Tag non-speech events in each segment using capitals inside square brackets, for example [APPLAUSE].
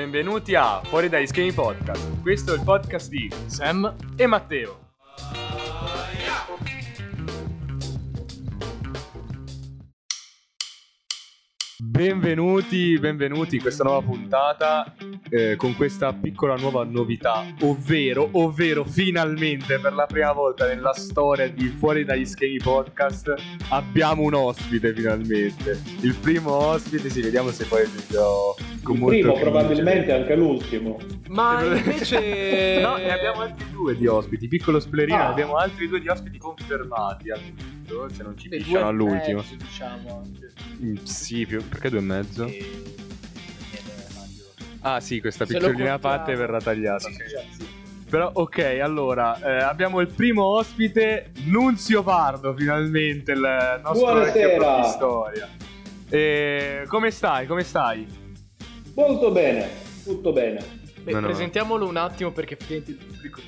Benvenuti a Fuori dagli schemi podcast. Questo è il podcast di Sam e Matteo. Benvenuti, benvenuti in questa nuova puntata eh, con questa piccola nuova novità, ovvero, ovvero finalmente per la prima volta nella storia di Fuori dagli schemi podcast abbiamo un ospite finalmente. Il primo ospite, sì, vediamo se poi con il primo, probabilmente anche l'ultimo. Ma [LAUGHS] invece no, ne abbiamo altri due di ospiti, piccolo spoilerino, ah. abbiamo altri due di ospiti confermati al momento, se non ci pisciano all'ultimo. Mezzo, diciamo. Mm, sì, più, perché due e mezzo? E... Ah sì, questa piccolina parte verrà tagliata. Sì, sì. Però ok, allora eh, abbiamo il primo ospite, Nunzio Pardo, finalmente il nostro Buonasera. di storia. E, come stai? Come stai? Molto bene, tutto bene. Beh, no, no. presentiamolo un attimo perché il pubblico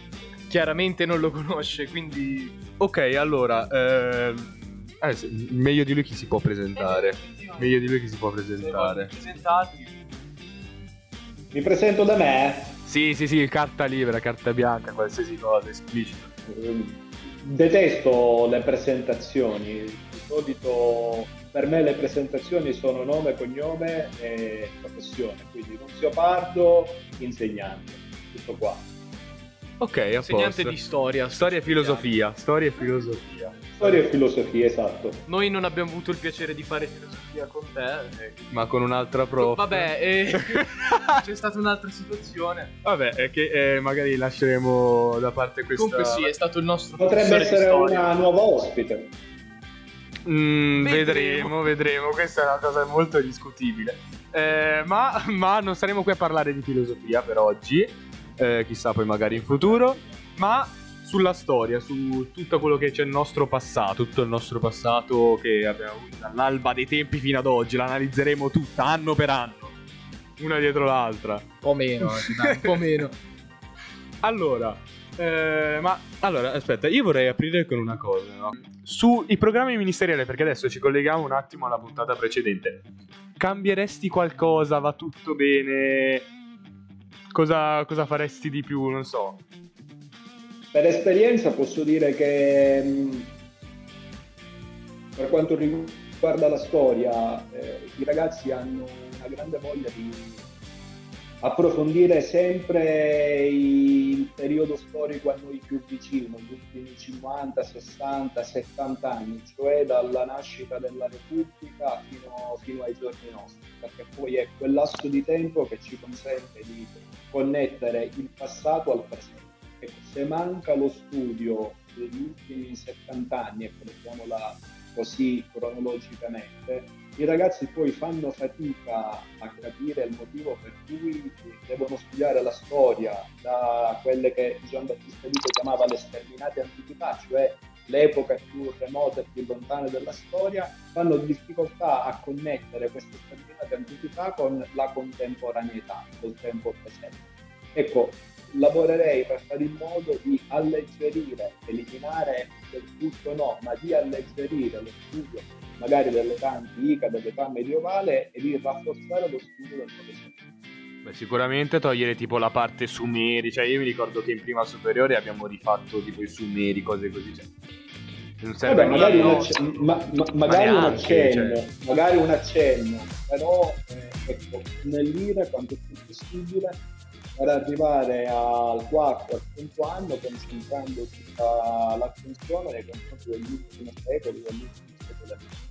chiaramente non lo conosce, quindi... Ok, allora... Eh, eh, meglio di lui chi si può presentare. Eh, meglio di lui chi si può presentare. Presentati mi presento da me? Sì, sì, sì, carta libera, carta bianca, qualsiasi cosa, esplicito. Detesto le presentazioni. Di solito per me le presentazioni sono nome, cognome e professione. Quindi Nunzio Pardo, insegnante. Tutto qua. Ok, a Insegnante di storia. Storia e filosofia. Storia e filosofia. Storia e filosofia, esatto. Noi non abbiamo avuto il piacere di fare filosofia con te. Eh. Ma con un'altra prof. Vabbè, eh, [LAUGHS] c'è stata un'altra situazione. Vabbè, è che eh, magari lasceremo da parte questa... Comunque sì, è stato il nostro Potrebbe essere una nuova ospite. Mm, vedremo, vedremo. Questa è una cosa molto discutibile. Eh, ma, [LAUGHS] ma non saremo qui a parlare di filosofia per oggi eh, chissà poi magari in futuro, ma sulla storia, su tutto quello che c'è nel nostro passato, tutto il nostro passato che abbiamo avuto dall'alba dei tempi fino ad oggi, l'analizzeremo tutta anno per anno, una dietro l'altra. Un po' meno, dai, un po' meno. [LAUGHS] allora, eh, ma allora, aspetta, io vorrei aprire con una cosa, no? Sui programmi ministeriali, perché adesso ci colleghiamo un attimo alla puntata precedente. Cambieresti qualcosa? Va tutto bene? cosa, cosa faresti di più? Non so. Per esperienza posso dire che mm, per quanto riguarda la storia, eh, i ragazzi hanno una grande voglia di approfondire sempre il periodo storico a noi più vicino, gli ultimi 50, 60, 70 anni, cioè dalla nascita della Repubblica fino, fino ai giorni nostri, perché poi è quel lasso di tempo che ci consente di connettere il passato al presente. Ecco, se manca lo studio degli ultimi 70 anni, ecco, mettiamola così cronologicamente, i ragazzi poi fanno fatica a capire il motivo per cui devono studiare la storia da quelle che Gian Battista Vito chiamava le sterminate antichità, cioè l'epoca più remota e più lontana della storia, fanno difficoltà a connettere queste sterminate antichità con la contemporaneità, col tempo presente. Ecco, lavorerei per fare in modo di alleggerire, eliminare del tutto no, ma di alleggerire lo studio magari dell'età antica, dell'età medievale e di rafforzare lo studio del Novecento. Beh, sicuramente togliere tipo la parte sumeri, cioè io mi ricordo che in prima superiore abbiamo rifatto tipo i sumeri, cose così. Cioè. Non serve Vabbè, magari, un, acc- ma, ma, magari neanche, un accenno, cioè. magari un accenno, però eh, ecco, snellire quanto più possibile per arrivare al quarto, al quinto anno concentrando tutta l'attenzione nei confronti degli ultimi secoli, degli ultimi secoli.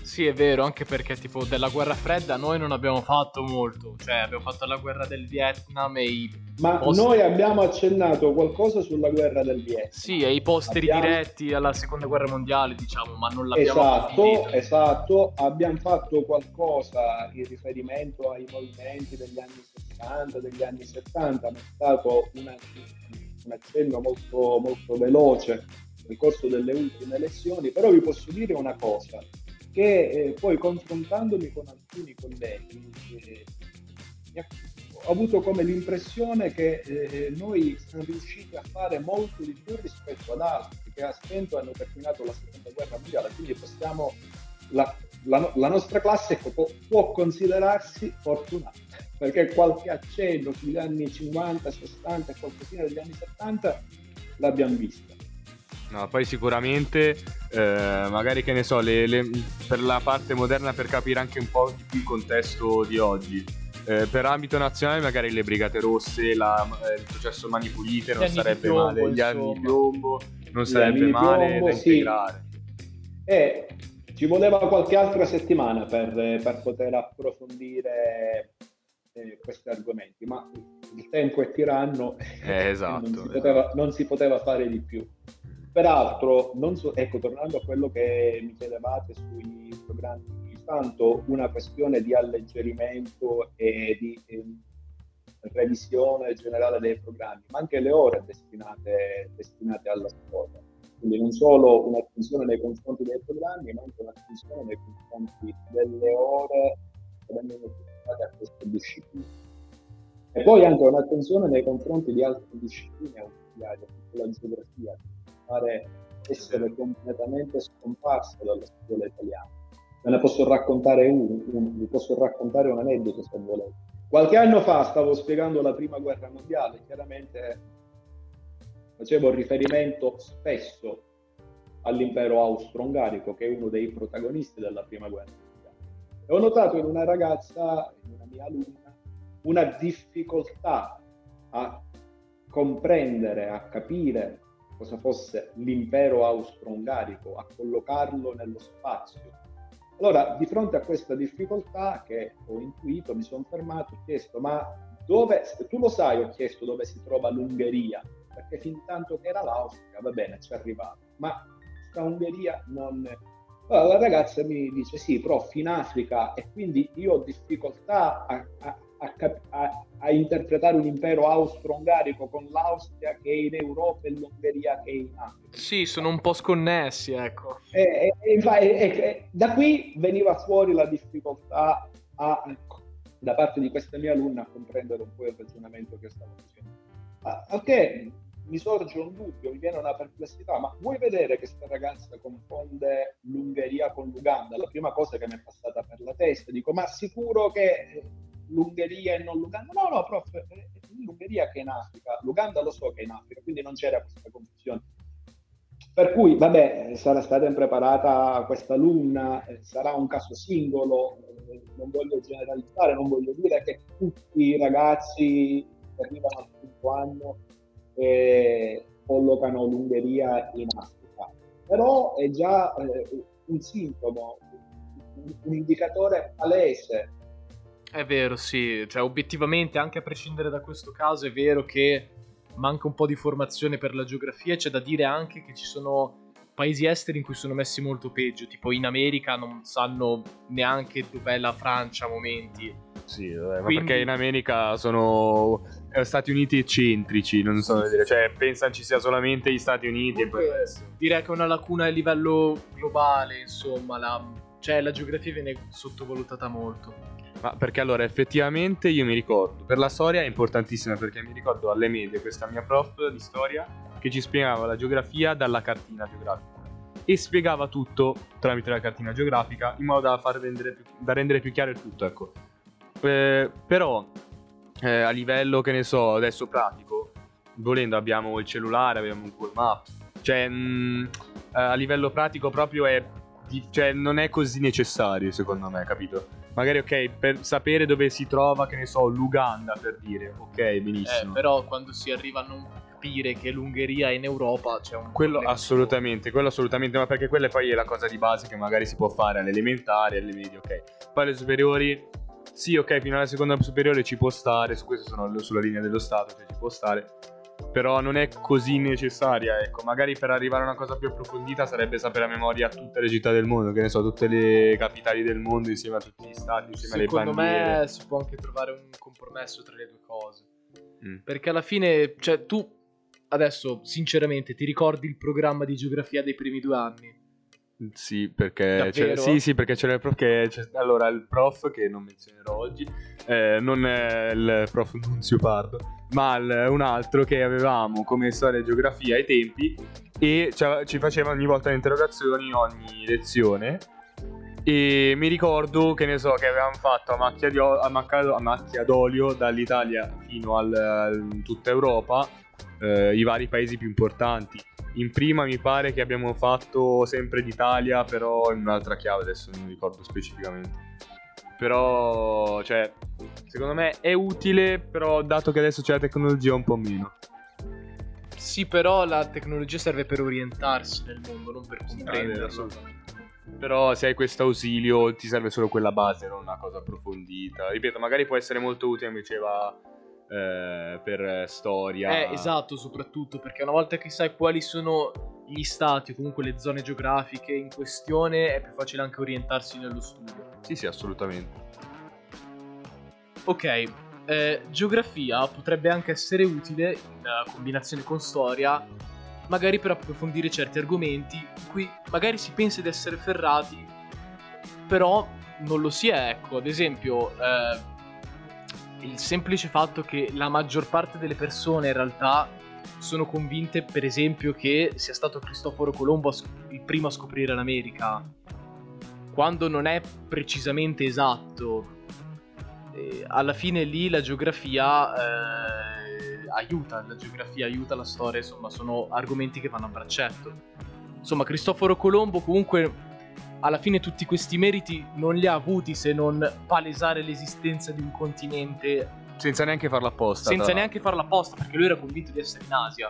Sì, è vero, anche perché tipo della guerra fredda noi non abbiamo fatto molto, cioè abbiamo fatto la guerra del Vietnam e i Ma posteri... noi abbiamo accennato qualcosa sulla guerra del Vietnam. Sì, e i posteri abbiamo... diretti alla seconda guerra mondiale, diciamo, ma non l'abbiamo Esatto, esatto, abbiamo fatto qualcosa in riferimento ai movimenti degli anni 60, degli anni 70, ma è stato una, un accenno molto, molto veloce nel corso delle ultime elezioni, però vi posso dire una cosa, che eh, poi confrontandomi con alcuni colleghi eh, ho avuto come l'impressione che eh, noi siamo riusciti a fare molto di più rispetto ad altri che a stento hanno terminato la seconda guerra mondiale, quindi possiamo, la, la, la nostra classe può, può, considerarsi fortunata perché qualche accenno sugli anni 50, 60 e qualcosina degli anni 70 l'abbiamo vista. No, poi sicuramente, eh, magari che ne so, le, le, per la parte moderna per capire anche un po' di più il contesto di oggi. Eh, per ambito nazionale magari le Brigate Rosse, la, eh, il processo Mani Pulite non sarebbe piombo, male, gli anni di piombo non sarebbe male piombo, da integrare. Sì. E ci voleva qualche altra settimana per, per poter approfondire eh, questi argomenti, ma il tempo è tiranno [LAUGHS] eh, esatto, non, si poteva, esatto. non, si poteva, fare di più. Peraltro, so, ecco, tornando a quello che mi chiedevate sui programmi, tanto una questione di alleggerimento e di eh, revisione generale dei programmi, ma anche le ore destinate, destinate alla scuola quindi non solo un'attenzione nei confronti dei programmi, ma anche un'attenzione nei confronti delle ore che vengono a queste discipline. E poi anche un'attenzione nei confronti di altre discipline ausiliarie, come la geografia, che pare essere completamente scomparsa dalla scuola italiana. Ve ne posso raccontare un, un, vi posso raccontare un aneddoto se volete. Qualche anno fa stavo spiegando la prima guerra mondiale, chiaramente facevo riferimento spesso all'impero austro-ungarico, che è uno dei protagonisti della prima guerra. Ho notato in una ragazza, in una mia alunna, una difficoltà a comprendere, a capire cosa fosse l'impero austro-ungarico, a collocarlo nello spazio. Allora, di fronte a questa difficoltà che ho intuito, mi sono fermato ho chiesto, ma dove, tu lo sai, ho chiesto dove si trova l'Ungheria, perché fin tanto che era l'Austria, va bene, ci arrivava, ma questa Ungheria non... Allora la ragazza mi dice sì, prof, in Africa e quindi io ho difficoltà a, a, a, a interpretare un impero austro-ungarico con l'Austria che è in Europa e l'Ungheria che è in Africa. Sì, sono un po' sconnessi, ecco. E, e, e, da qui veniva fuori la difficoltà da parte di questa mia alunna a comprendere un po' il ragionamento che stavo facendo. Ah, ok, mi sorge un dubbio, mi viene una perplessità, ma vuoi vedere che questa ragazza confonde l'Ungheria con l'Uganda? La prima cosa che mi è passata per la testa, dico, ma sicuro che l'Ungheria e non l'Uganda? No, no, prof, l'Ungheria che è in Africa, l'Uganda lo so che è in Africa, quindi non c'era questa confusione. Per cui, vabbè, sarà stata impreparata questa alunna, sarà un caso singolo, non voglio generalizzare, non voglio dire che tutti i ragazzi che arrivano al quinto anno eh, collocano l'Ungheria in Africa. Però è già eh, un sintomo, un, un indicatore palese. È vero, sì, cioè obiettivamente anche a prescindere da questo caso è vero che manca un po' di formazione per la geografia, c'è da dire anche che ci sono paesi esteri in cui sono messi molto peggio, tipo in America non sanno neanche dov'è la Francia a momenti sì, vabbè, Quindi... perché in America sono eh, Stati Uniti eccentrici, non so dire, cioè pensano ci sia solamente gli Stati Uniti Comunque, e poi... Direi che è una lacuna a livello globale, insomma, la, cioè la geografia viene sottovalutata molto. Ma perché allora effettivamente io mi ricordo, per la storia è importantissima perché mi ricordo alle medie questa mia prof di storia che ci spiegava la geografia dalla cartina geografica e spiegava tutto tramite la cartina geografica in modo da, far rendere più, da rendere più chiaro il tutto, ecco. Eh, però eh, a livello che ne so adesso pratico volendo abbiamo il cellulare abbiamo un Google Maps. Cioè mh, mm, a livello pratico proprio è cioè, non è così necessario secondo me capito? Magari ok per sapere dove si trova che ne so l'Uganda per dire ok benissimo. Eh, però quando si arriva a non capire che l'Ungheria è in Europa c'è un quello assolutamente quello assolutamente ma perché quella poi è la cosa di base che magari si può fare alle elementari alle medie ok. Poi alle superiori sì, ok, fino alla seconda superiore ci può stare, su questo sono sulla linea dello Stato, cioè ci può stare. Però non è così necessaria, ecco. Magari per arrivare a una cosa più approfondita sarebbe sapere a memoria tutte le città del mondo, che ne so, tutte le capitali del mondo insieme a tutti gli stati, insieme Secondo alle bandiere. Secondo me si può anche trovare un compromesso tra le due cose. Mm. Perché alla fine, cioè tu adesso sinceramente ti ricordi il programma di geografia dei primi due anni? Sì, perché sì, sì, perché c'era il prof che allora il prof che non menzionerò oggi, eh, non è il prof Nunzio Pardo, ma il, un altro che avevamo come storia e geografia ai tempi e ci faceva ogni volta le interrogazioni ogni lezione E mi ricordo che ne so che avevamo fatto a macchia, di o- a macchia, a macchia d'olio dall'Italia fino al, a tutta Europa eh, i vari paesi più importanti. In prima mi pare che abbiamo fatto sempre d'Italia, però in un'altra chiave, adesso non ricordo specificamente. Però, cioè, secondo me è utile, però dato che adesso c'è la tecnologia un po' meno. Sì, però la tecnologia serve per orientarsi nel mondo, non per comprenderlo. Però se hai questo ausilio ti serve solo quella base, non una cosa approfondita. Ripeto, magari può essere molto utile, mi diceva, eh, per storia. Eh, esatto, soprattutto perché una volta che sai quali sono gli stati o comunque le zone geografiche in questione, è più facile anche orientarsi nello studio. Sì, sì, assolutamente. Ok, eh, geografia potrebbe anche essere utile in combinazione con storia, magari per approfondire certi argomenti in cui magari si pensa di essere ferrati, però non lo si è. Ecco, ad esempio, eh, il semplice fatto che la maggior parte delle persone in realtà sono convinte, per esempio, che sia stato Cristoforo Colombo il primo a scoprire l'America, quando non è precisamente esatto. E alla fine lì la geografia eh, aiuta, la geografia aiuta la storia, insomma, sono argomenti che vanno a braccetto. Insomma, Cristoforo Colombo comunque alla fine tutti questi meriti non li ha avuti se non palesare l'esistenza di un continente Senza neanche farla apposta. senza neanche farla apposta, perché lui era convinto di essere in Asia.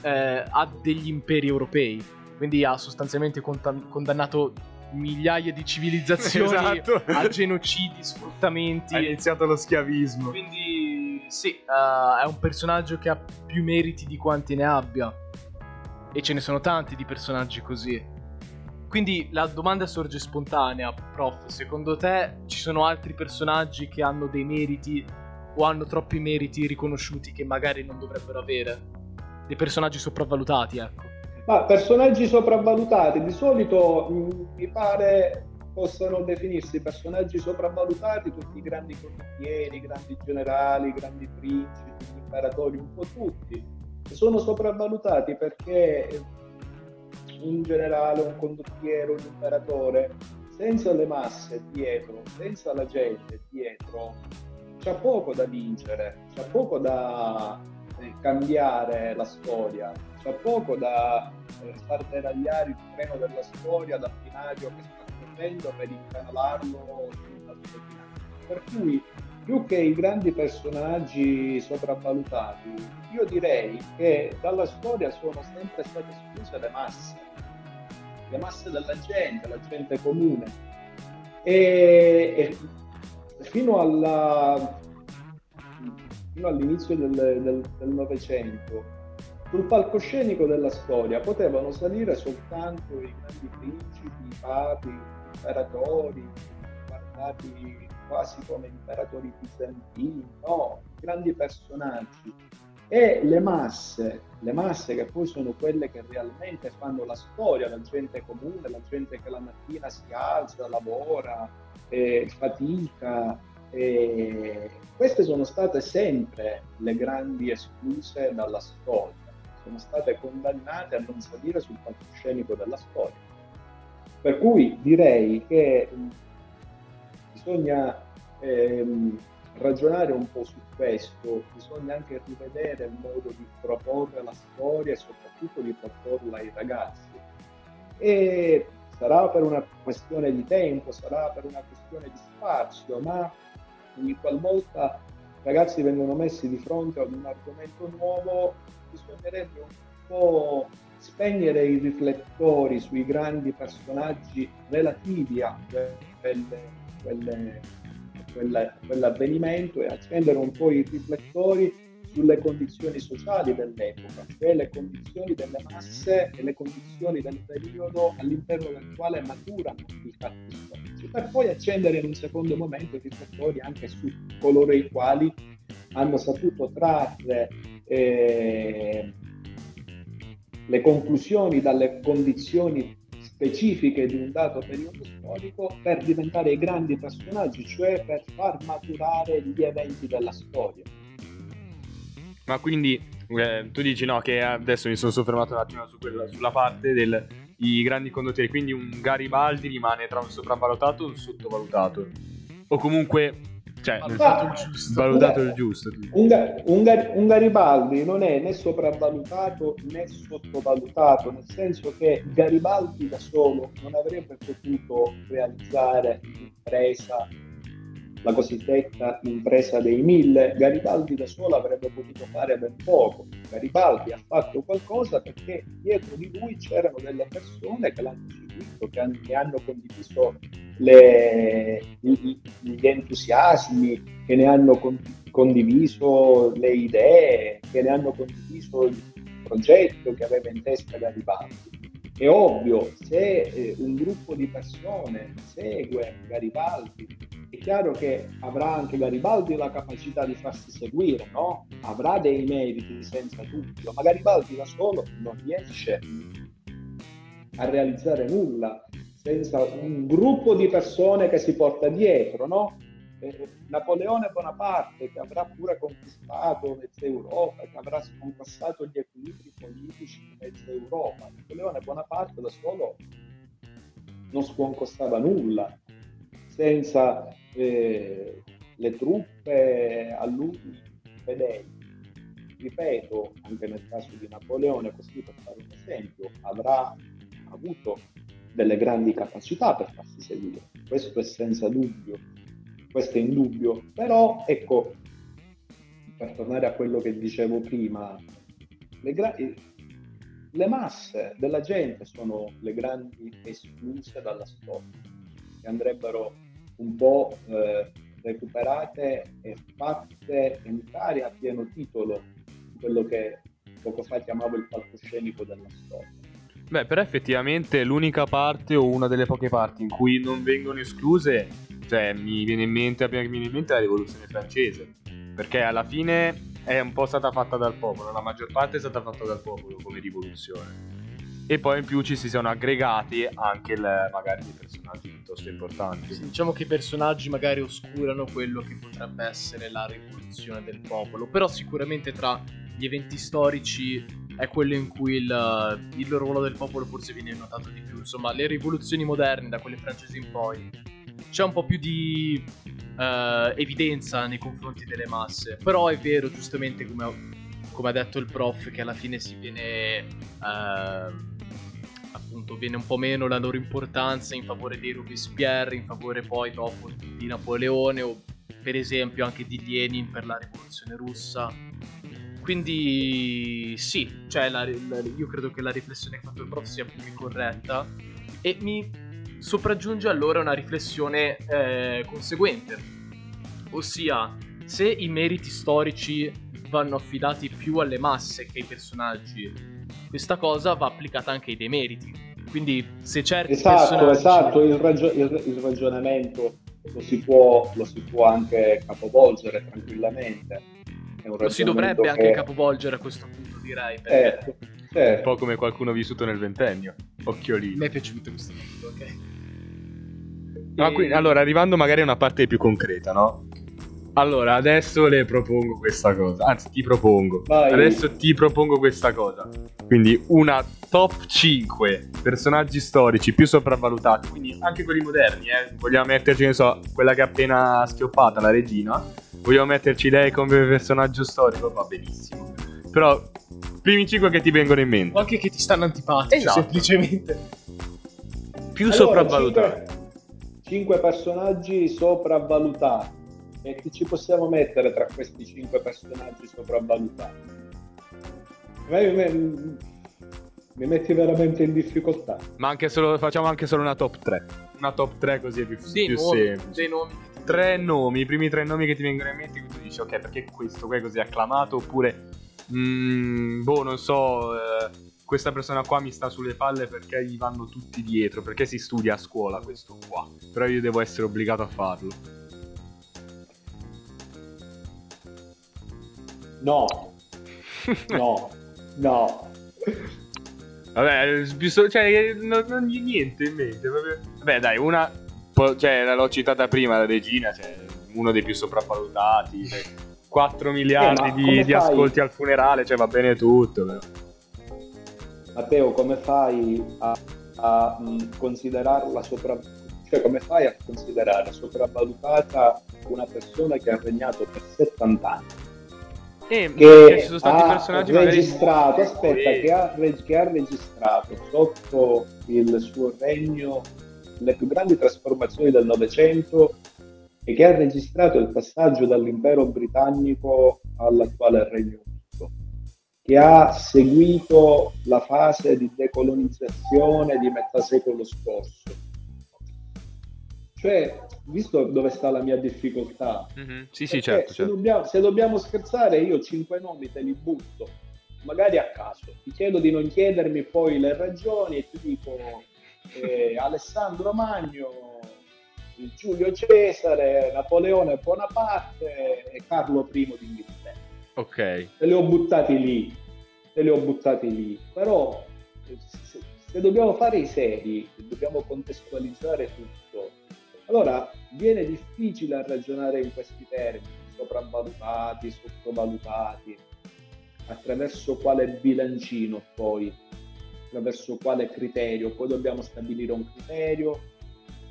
Eh, ha degli imperi europei, quindi ha sostanzialmente contan- condannato migliaia di civilizzazioni [LAUGHS] Esatto. a genocidi, sfruttamenti. Ha iniziato lo schiavismo. Quindi sì, eh, è un personaggio che ha più meriti di quanti ne abbia. E ce ne sono tanti di personaggi così. Quindi la domanda sorge spontanea, prof. Secondo te ci sono altri personaggi che hanno dei meriti o hanno troppi meriti riconosciuti che magari non dovrebbero avere? Dei personaggi sopravvalutati, ecco. Ma personaggi sopravvalutati di solito mh, mi pare possano definirsi personaggi sopravvalutati tutti i grandi condottieri, i grandi generali, i grandi principi, gli imperatori, un po' tutti. Sono sopravvalutati perché un generale, un condottiero, un imperatore, senza le masse dietro, senza la gente dietro, c'ha poco da vincere, c'ha poco da eh, cambiare la storia, c'ha poco da eh, far deragliare il treno della storia dal binario che sta correndo per incanalarlo. Per cui più che i grandi personaggi sopravvalutati, io direi che dalla storia sono sempre state escluse le masse, le masse della gente, la gente comune. E, e fino, alla, fino all'inizio del Novecento, sul palcoscenico della storia potevano salire soltanto i grandi principi, i papi, gli imperatori, guardati quasi come imperatori bizantini, no, grandi personaggi. E le masse, le masse che poi sono quelle che realmente fanno la storia, la gente comune, la gente che la mattina si alza, lavora, eh, fatica. eh, queste sono state sempre le grandi escluse dalla storia, sono state condannate a non salire sul palcoscenico della storia. Per cui direi che mh, bisogna ehm, ragionare un po' su questo, bisogna anche rivedere il modo di proporre la storia e soprattutto di proporla ai ragazzi. E sarà per una questione di tempo, sarà per una questione di spazio, ma ogni qualvolta i ragazzi vengono messi di fronte ad un argomento nuovo, bisognerebbe un po' spegnere i riflettori sui grandi personaggi relativi a quelle, quelle, quella- quell'avvenimento e accendere un po' i riflettori sulle condizioni sociali dell'epoca, cioè le condizioni delle masse e le condizioni del periodo all'interno del quale maturano i fatti per poi accendere in un secondo momento i riflettori anche su coloro i quali hanno saputo trarre eh, le conclusioni dalle condizioni specifiche di un dato periodo storico per diventare i grandi personaggi, cioè per far maturare gli eventi della storia. Ma quindi eh, tu dici no, che adesso mi sono soffermato un attimo su quella- sulla parte del i grandi condottieri. Quindi un Garibaldi rimane tra un sopravvalutato e un sottovalutato. O comunque cioè, valutato, il giusto. valutato il giusto. Un, un, un, Garibaldi non è né sopravvalutato né sottovalutato, nel senso che Garibaldi da solo non avrebbe potuto realizzare l'impresa, la cosiddetta impresa dei mille. Garibaldi da solo avrebbe potuto fare ben poco. Garibaldi ha fatto qualcosa perché dietro di lui c'erano delle persone che l'hanno seguito, che, hanno, che hanno condiviso le, gli entusiasmi, che ne hanno condiviso le idee, che ne hanno condiviso il progetto che aveva in testa Garibaldi. È ovvio, se eh, un gruppo di persone segue Garibaldi, è chiaro che avrà anche Garibaldi la capacità di farsi seguire, no? Avrà dei meriti senza dubbio, ma Garibaldi da solo non riesce a realizzare nulla senza un gruppo di persone che si porta dietro, no? Eh, Napoleone Bonaparte che avrà pure conquistato mezza Europa, che avrà sconquassato gli equilibri politici di mezza Europa. Napoleone Bonaparte da solo non sconquastava nulla, senza eh, le truppe a lui fedeli. Ripeto, anche nel caso di Napoleone, così per fare un esempio, avrà avuto delle grandi capacità per farsi seguire, questo è senza dubbio, questo è indubbio, però ecco, per tornare a quello che dicevo prima, le, gra- le masse della gente sono le grandi escluse dalla storia, che andrebbero un po' eh, recuperate e fatte entrare a pieno titolo quello che poco fa chiamavo il palcoscenico della storia. Beh, però effettivamente l'unica parte o una delle poche parti in cui non vengono escluse, cioè mi viene in mente, mi viene in mente la rivoluzione francese, perché alla fine è un po' stata fatta dal popolo, la maggior parte è stata fatta dal popolo come rivoluzione. E poi in più ci si sono aggregati anche le, magari dei personaggi piuttosto importanti. Sì, diciamo che i personaggi magari oscurano quello che potrebbe essere la rivoluzione del popolo, però sicuramente tra gli eventi storici è quello in cui il, il ruolo del popolo forse viene notato di più. Insomma, le rivoluzioni moderne, da quelle francesi in poi, c'è un po' più di uh, evidenza nei confronti delle masse. Però è vero, giustamente, come, come, ha detto il prof, che alla fine si viene... Uh, appunto viene un po' meno la loro importanza in favore dei Robespierre, in favore poi dopo di Napoleone o per esempio anche di Lenin per la rivoluzione russa. Quindi sì, cioè la, la, io credo che la riflessione che ha fatto il prof sia più che corretta e mi sopraggiunge allora una riflessione eh, conseguente, ossia se i meriti storici vanno affidati più alle masse che ai personaggi, questa cosa va applicata anche ai demeriti. Quindi se certi esatto, personaggi... Esatto, il, ragio- il, il ragionamento lo si, può, lo si può anche capovolgere tranquillamente lo si dovrebbe che... anche capovolgere a questo punto, direi. Perché... Eh, eh. Un po' come qualcuno vissuto nel ventennio. Occhiolino. Mi è piaciuto questo punto, ok. No, quindi, allora, arrivando magari a una parte più concreta, no? Allora, adesso le propongo questa cosa. Anzi, ti propongo. Vai. Adesso ti propongo questa cosa. Quindi una top 5 personaggi storici più sopravvalutati. Quindi anche quelli moderni, eh. Vogliamo metterci, ne so, quella che è appena schioppata, la regina vogliamo metterci lei come personaggio storico, va benissimo. Però, primi 5 che ti vengono in mente. O anche che ti stanno antipatici, esatto. semplicemente. Più allora, sopravvalutati. 5 personaggi sopravvalutati. E chi ci possiamo mettere tra questi 5 personaggi sopravvalutati? Mi, mi, mi metti veramente in difficoltà. Ma anche solo, facciamo anche solo una top 3. Una top 3 così è più, dei più nomi, semplice. Dei nomi tre nomi, i primi tre nomi che ti vengono in mente, tu dici ok, perché questo qua è così acclamato, oppure, mm, boh, non so, eh, questa persona qua mi sta sulle palle perché gli vanno tutti dietro, perché si studia a scuola questo qua, però io devo essere obbligato a farlo. No, [LAUGHS] no, no. Vabbè, cioè, non, non niente in mente. Vabbè, dai, una cioè, l'ho citata prima, la regina, cioè, uno dei più sopravvalutati. Cioè, 4 miliardi eh, di, di ascolti al funerale, cioè va bene tutto. Però. Matteo, come fai a a mh, considerarla sopravvalutata? Cioè, come fai a considerare sopravvalutata una persona che ha regnato per 70 anni? E che ci sono stati ha personaggi registrato, magari... aspetta, Sì. che ha, che ha registrato sotto il suo regno le più grandi trasformazioni del Novecento e che ha registrato il passaggio dall'impero britannico all'attuale Regno Unito, che ha seguito la fase di decolonizzazione di metà secolo scorso. Cioè, visto dove sta la mia difficoltà, Mhm, Sì, sì, certo, se, certo. Dobbiamo, se dobbiamo scherzare, io cinque nomi te li butto, magari a caso. Ti chiedo di non chiedermi poi le ragioni e ti dico eh, Alessandro Magno, Giulio Cesare, Napoleone Bonaparte e Carlo I d'Inghilterra. Ok. Te li ho buttati lì, te li ho buttati lì. Però eh, se, se dobbiamo fare i seri, dobbiamo contestualizzare tutto, allora viene difficile ragionare in questi termini, sopravvalutati, sottovalutati, attraverso quale bilancino poi, attraverso quale criterio, poi dobbiamo stabilire un criterio,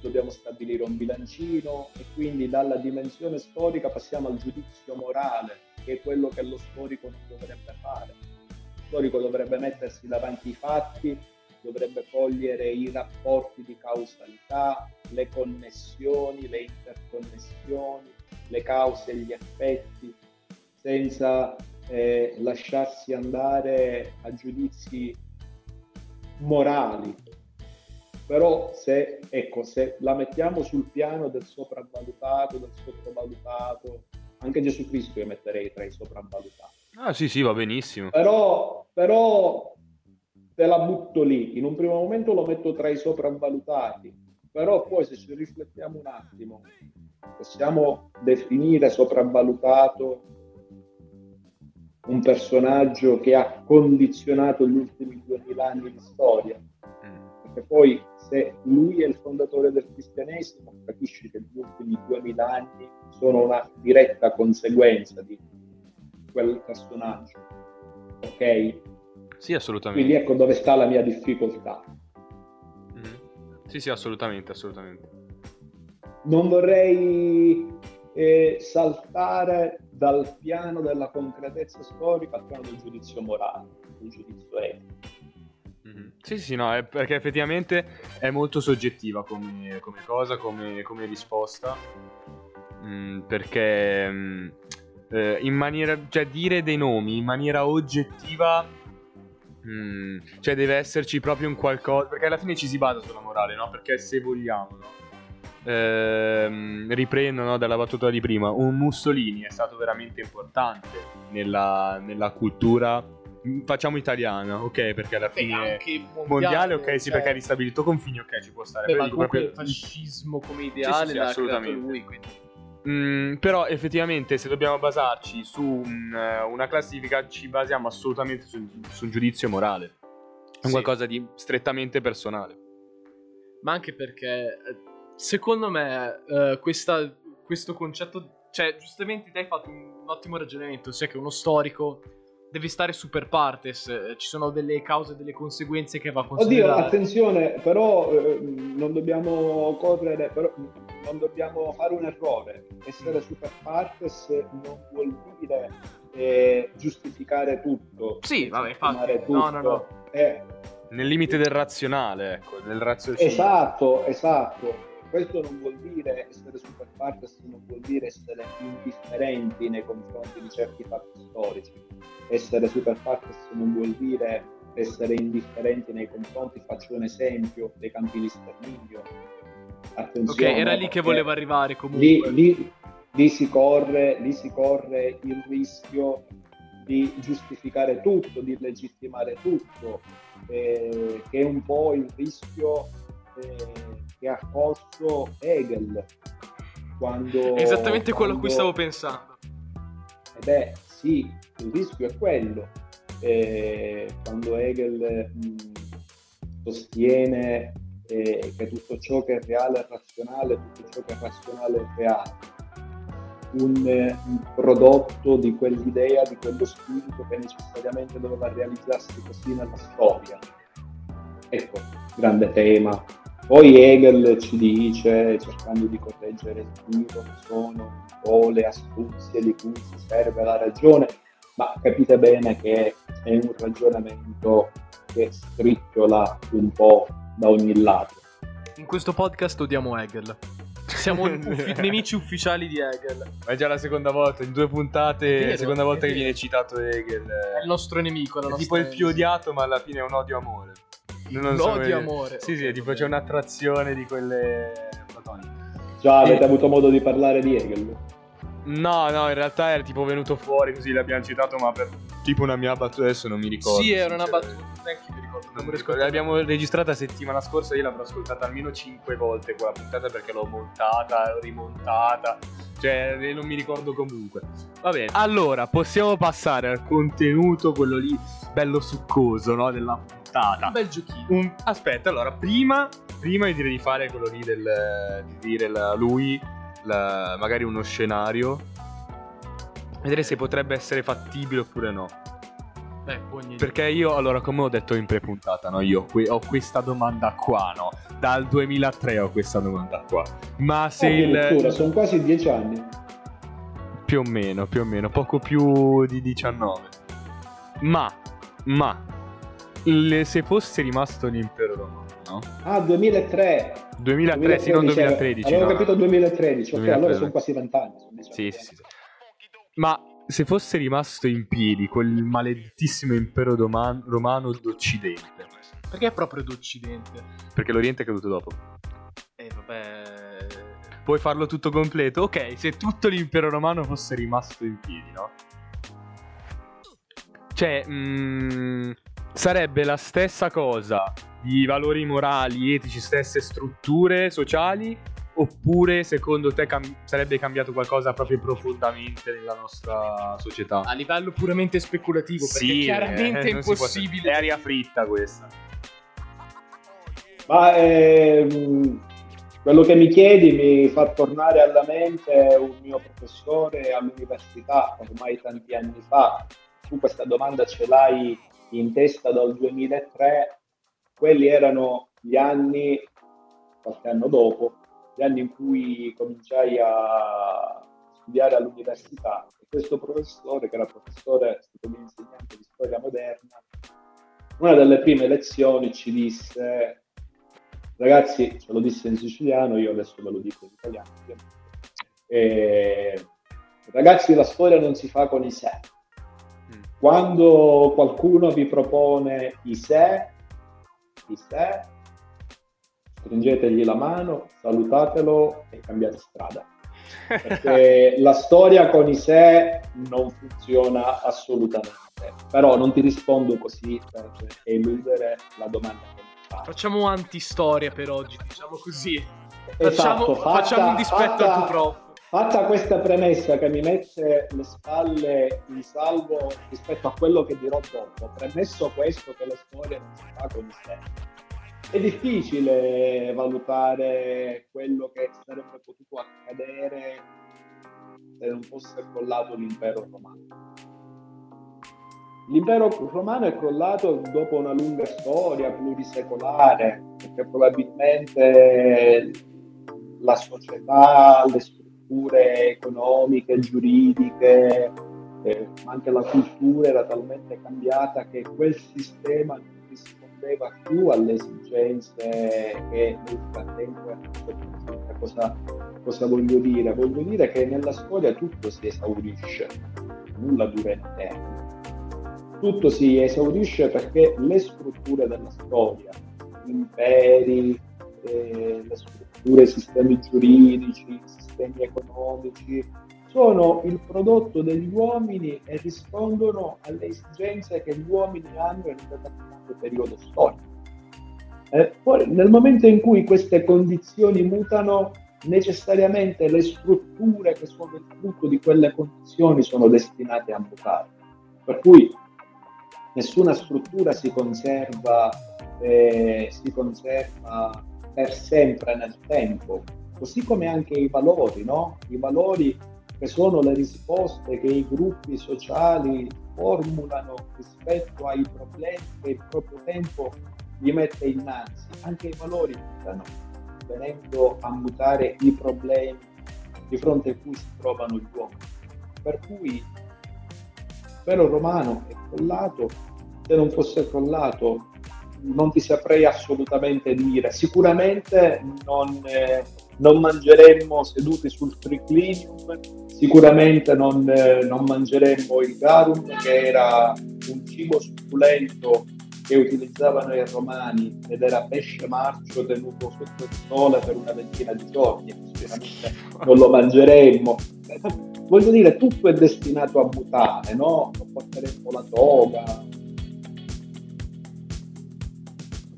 dobbiamo stabilire un bilancino e quindi dalla dimensione storica passiamo al giudizio morale, che è quello che lo storico non dovrebbe fare. Lo storico dovrebbe mettersi davanti ai fatti, dovrebbe cogliere i rapporti di causalità, le connessioni, le interconnessioni, le cause e gli effetti, senza eh, lasciarsi andare a giudizi morali. Però se, ecco, se la mettiamo sul piano del sopravvalutato, del sottovalutato, anche Gesù Cristo io metterei tra i sopravvalutati. Ah, sì, sì, va benissimo. Però, però te la butto lì, in un primo momento lo metto tra i sopravvalutati, però poi se ci riflettiamo un attimo, possiamo definire sopravvalutato un personaggio che ha condizionato gli ultimi 2000 anni di storia, perché poi se lui è il fondatore del cristianesimo, capisci che gli ultimi 2000 anni sono una diretta conseguenza di quel personaggio. Ok? Sì, assolutamente. Quindi ecco dove sta la mia difficoltà. Mhm. Sì, sì, assolutamente, assolutamente. Non vorrei eh, saltare dal piano della concretezza storica al piano del giudizio morale, del giudizio etico. Mhm. Sì, sì, no, è perché effettivamente è molto soggettiva come, come cosa, come, come risposta. Mm, perché mm, eh, in maniera, cioè dire dei nomi in maniera oggettiva, mm, cioè deve esserci proprio un qualcosa, perché alla fine ci si basa sulla morale, no? Perché se vogliamo, no? Ehm, riprendo no, dalla battuta di prima, un Mussolini è stato veramente importante nella, nella cultura, mm, facciamo italiana, ok? Perché alla fine anche mondiale, mondiale, ok, sì, cioè- perché ha ristabilito confini, ok, ci può stare. Beh, ma comunque il proprio- fascismo come Sì, ideale sì, sì, creato assolutamente. lui, quindi... Mm, però effettivamente se dobbiamo basarci su un, eh, una classifica ci basiamo assolutamente su, su un giudizio morale. È un Sì. qualcosa di strettamente personale. ma anche perché eh, secondo me eh, questa- questo concetto, cioè giustamente te hai fatto un ottimo ragionamento, ossia che uno storico deve stare super partes, eh, ci sono delle cause e delle conseguenze che va a Oddio, attenzione, però eh, non dobbiamo correre, però, non dobbiamo fare un errore. Essere super partes non vuol dire eh, giustificare tutto. Sì, vabbè, infatti, legittimare no, no, no. Eh, Nel limite del razionale, ecco, del raziocinio. Esatto, esatto. Questo non vuol dire essere super partes, non vuol dire essere indifferenti nei confronti di certi fatti storici. Essere super partes non vuol dire essere indifferenti nei confronti, faccio un esempio, dei campi di sterminio. Ok, Attenzione, era lì che perché volevo arrivare lì, comunque. lì- lì si corre, lì si corre il rischio di giustificare tutto, di legittimare tutto, eh, che è un po' il rischio eh, che ha corso Hegel quando... Esattamente quello a cui quando- stavo pensando. eh beh, sì, il rischio è quello. Eh, quando Hegel mh, sostiene eh, che tutto ciò che è reale è razionale, tutto ciò che è razionale è reale. Un, eh, un prodotto di quell'idea, di quello spirito che necessariamente doveva realizzarsi così nella storia. ecco, grande tema. Poi Hegel ci dice, cercando di correggere il tiro, che sono le astuzie di cui si serve la ragione, ma capite bene che è un ragionamento che stricciola un po' da ogni lato. In questo podcast odiamo Hegel. Siamo [LAUGHS] uffi- nemici ufficiali di Hegel. Ma è già la seconda volta, in due puntate, È la seconda volta che viene citato Hegel. È il nostro nemico. la È tipo il più odiato, ma alla fine è un odio-amore. Non so L'odio come- amore. Sì, sì, tipo c'è un'attrazione di quelle platoniche. Già avete E- avuto modo di parlare di Hegel? No, no, in realtà era tipo venuto fuori così l'abbiamo citato, ma per tipo una mia battuta adesso non mi ricordo. Sì, era una battuta. Neanche io mi ricordo. Non mi ricordo. L'abbiamo registrata settimana scorsa, io l'avrò ascoltata almeno 5 volte quella puntata perché l'ho montata, rimontata, cioè non mi ricordo comunque. Va bene, allora possiamo passare al contenuto, quello lì bello succoso, no, della puntata. Un bel giochino. Un- Aspetta, allora, prima, prima di dire di fare quello lì del, di dire la- lui, la- magari uno scenario, vedere se potrebbe essere fattibile oppure no. Beh, ogni Perché io, allora, come ho detto in pre-puntata, no? Io que- ho questa domanda qua, no? Dal 2003 ho questa domanda qua. Ma se Addirittura, il... sono quasi dieci anni. Più o meno, più o meno, poco più di 19. Ma, ma, le- se fosse rimasto l'impero romano, no? Ah, 2003. 2003, sì, non 2013. Avevo no, capito no. 2013, ok, 2013. allora sono quasi vent'anni. Sì, sì, sì. Ma se fosse rimasto in piedi quel maledettissimo impero doma- romano d'Occidente, Perché è proprio d'Occidente? perché l'Oriente è caduto dopo. Eh, vabbè. Puoi farlo tutto completo? Ok, se tutto l'impero romano fosse rimasto in piedi, no? Cioè, mm, sarebbe la stessa cosa di valori morali, etici, stesse strutture sociali? Oppure secondo te cam- sarebbe cambiato qualcosa proprio profondamente nella nostra società? A livello puramente speculativo, perché Sì, chiaramente eh, è impossibile. È aria fritta questa. Ma ehm, quello che mi chiedi mi fa tornare alla mente un mio professore all'università ormai tanti anni fa. Tu questa domanda ce l'hai in testa dal 2003, quelli erano gli anni, qualche anno dopo, gli anni in cui cominciai a studiare all'università e questo professore, che era professore, stato mio insegnante di storia moderna, una delle prime lezioni ci disse Ragazzi, ce lo disse in siciliano, io adesso ve lo dico in italiano. Eh, ragazzi, la storia non si fa con i sé. Mm. Quando qualcuno vi propone i sé, i sé, stringetegli la mano, salutatelo e cambiate strada. Perché [LAUGHS] la storia con i sé non funziona assolutamente. Però non ti rispondo così per eludere la domanda che mi fai. Facciamo antistoria per oggi, diciamo così. Esatto, facciamo, fatta- facciamo un dispetto fatta- al tuo prof. Fatta questa premessa che mi mette le spalle in salvo rispetto a quello che dirò dopo, premesso questo che la storia non si fa con sé, è difficile valutare quello che sarebbe potuto accadere se non fosse crollato l'impero romano. L'impero romano è crollato dopo una lunga storia plurisecolare, perché probabilmente la società, le strutture economiche, giuridiche, eh, anche la cultura era talmente cambiata che quel sistema non rispondeva più alle esigenze che nel frattempo erano. Cosa, cosa voglio dire? Voglio dire che nella storia tutto si esaurisce, nulla dura in eterno. Tutto si esaurisce perché le strutture della storia, gli imperi, eh, le strutture, i sistemi giuridici, sistemi economici, sono il prodotto degli uomini e rispondono alle esigenze che gli uomini hanno in un determinato periodo storico. Eh, poi, nel momento in cui queste condizioni mutano, necessariamente le strutture che sono il frutto di quelle condizioni sono destinate a mutare. Per cui nessuna struttura si conserva, eh, si conserva per sempre nel tempo, così come anche i valori, no? I valori che sono le risposte che i gruppi sociali formulano rispetto ai problemi che il proprio tempo li mette innanzi, anche i valori mutano, venendo a mutare i problemi di fronte a cui si trovano gli uomini. Per cui l'impero romano è crollato, se non fosse crollato non ti saprei assolutamente dire. Sicuramente non, eh, non mangeremmo seduti sul triclinium, sicuramente non, eh, non mangeremmo il garum, che era un cibo succulento che utilizzavano i romani ed era pesce marcio tenuto sotto il sole per una ventina di giorni, sicuramente non lo mangeremmo. Voglio dire, tutto è destinato a mutare, no? Porteremmo la toga,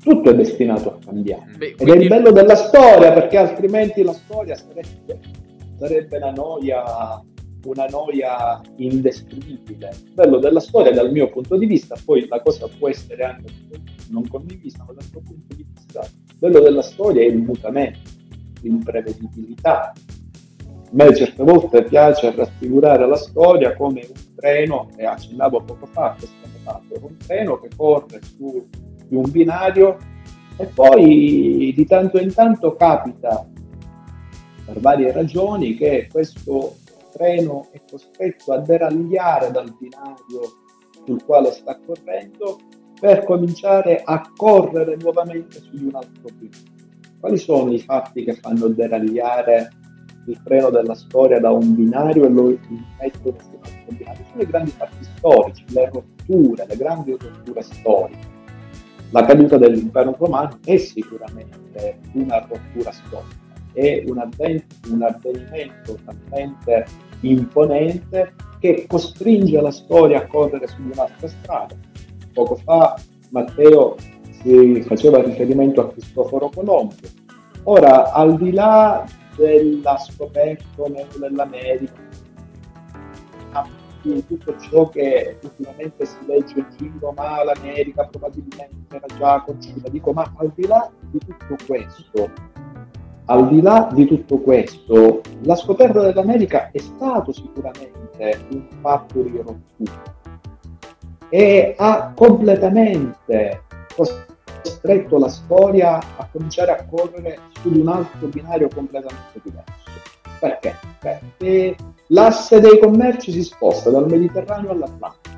tutto è destinato a cambiare. Beh, quindi... Ed è il bello della storia, perché altrimenti la storia sarebbe, sarebbe una noia una noia indescrivibile. Il bello della storia dal mio punto di vista, poi la cosa può essere anche non condivisa, ma dal mio punto di vista, il bello della storia è il mutamento, l'imprevedibilità. A me certe volte piace raffigurare la storia come un treno, e accennavo poco fa, questo fatto, un treno che corre su di un binario e poi di tanto in tanto capita per varie ragioni che questo treno è costretto a deragliare dal binario sul quale sta correndo per cominciare a correre nuovamente su di un altro binario. Quali sono i fatti che fanno deragliare il treno della storia da un binario e lo mettono su un altro binario? Sono i grandi fatti storici, le rotture, le grandi rotture storiche la caduta dell'impero romano è sicuramente una rottura storica, è un, avven- un avvenimento talmente imponente che costringe la storia a correre su un'altra strada. Poco fa Matteo si faceva riferimento a Cristoforo Colombo. Ora, al di là della scoperta dell'America, di tutto ciò che ultimamente si legge in giro, ma l'America probabilmente era già conciata. Dico, ma al di là di tutto questo, al di là di tutto questo, la scoperta dell'America è stato sicuramente un fatto di rottura e ha completamente costretto la storia a cominciare a correre su un altro binario completamente diverso. Perché? Perché L'asse dei commerci si sposta dal Mediterraneo all'Atlantico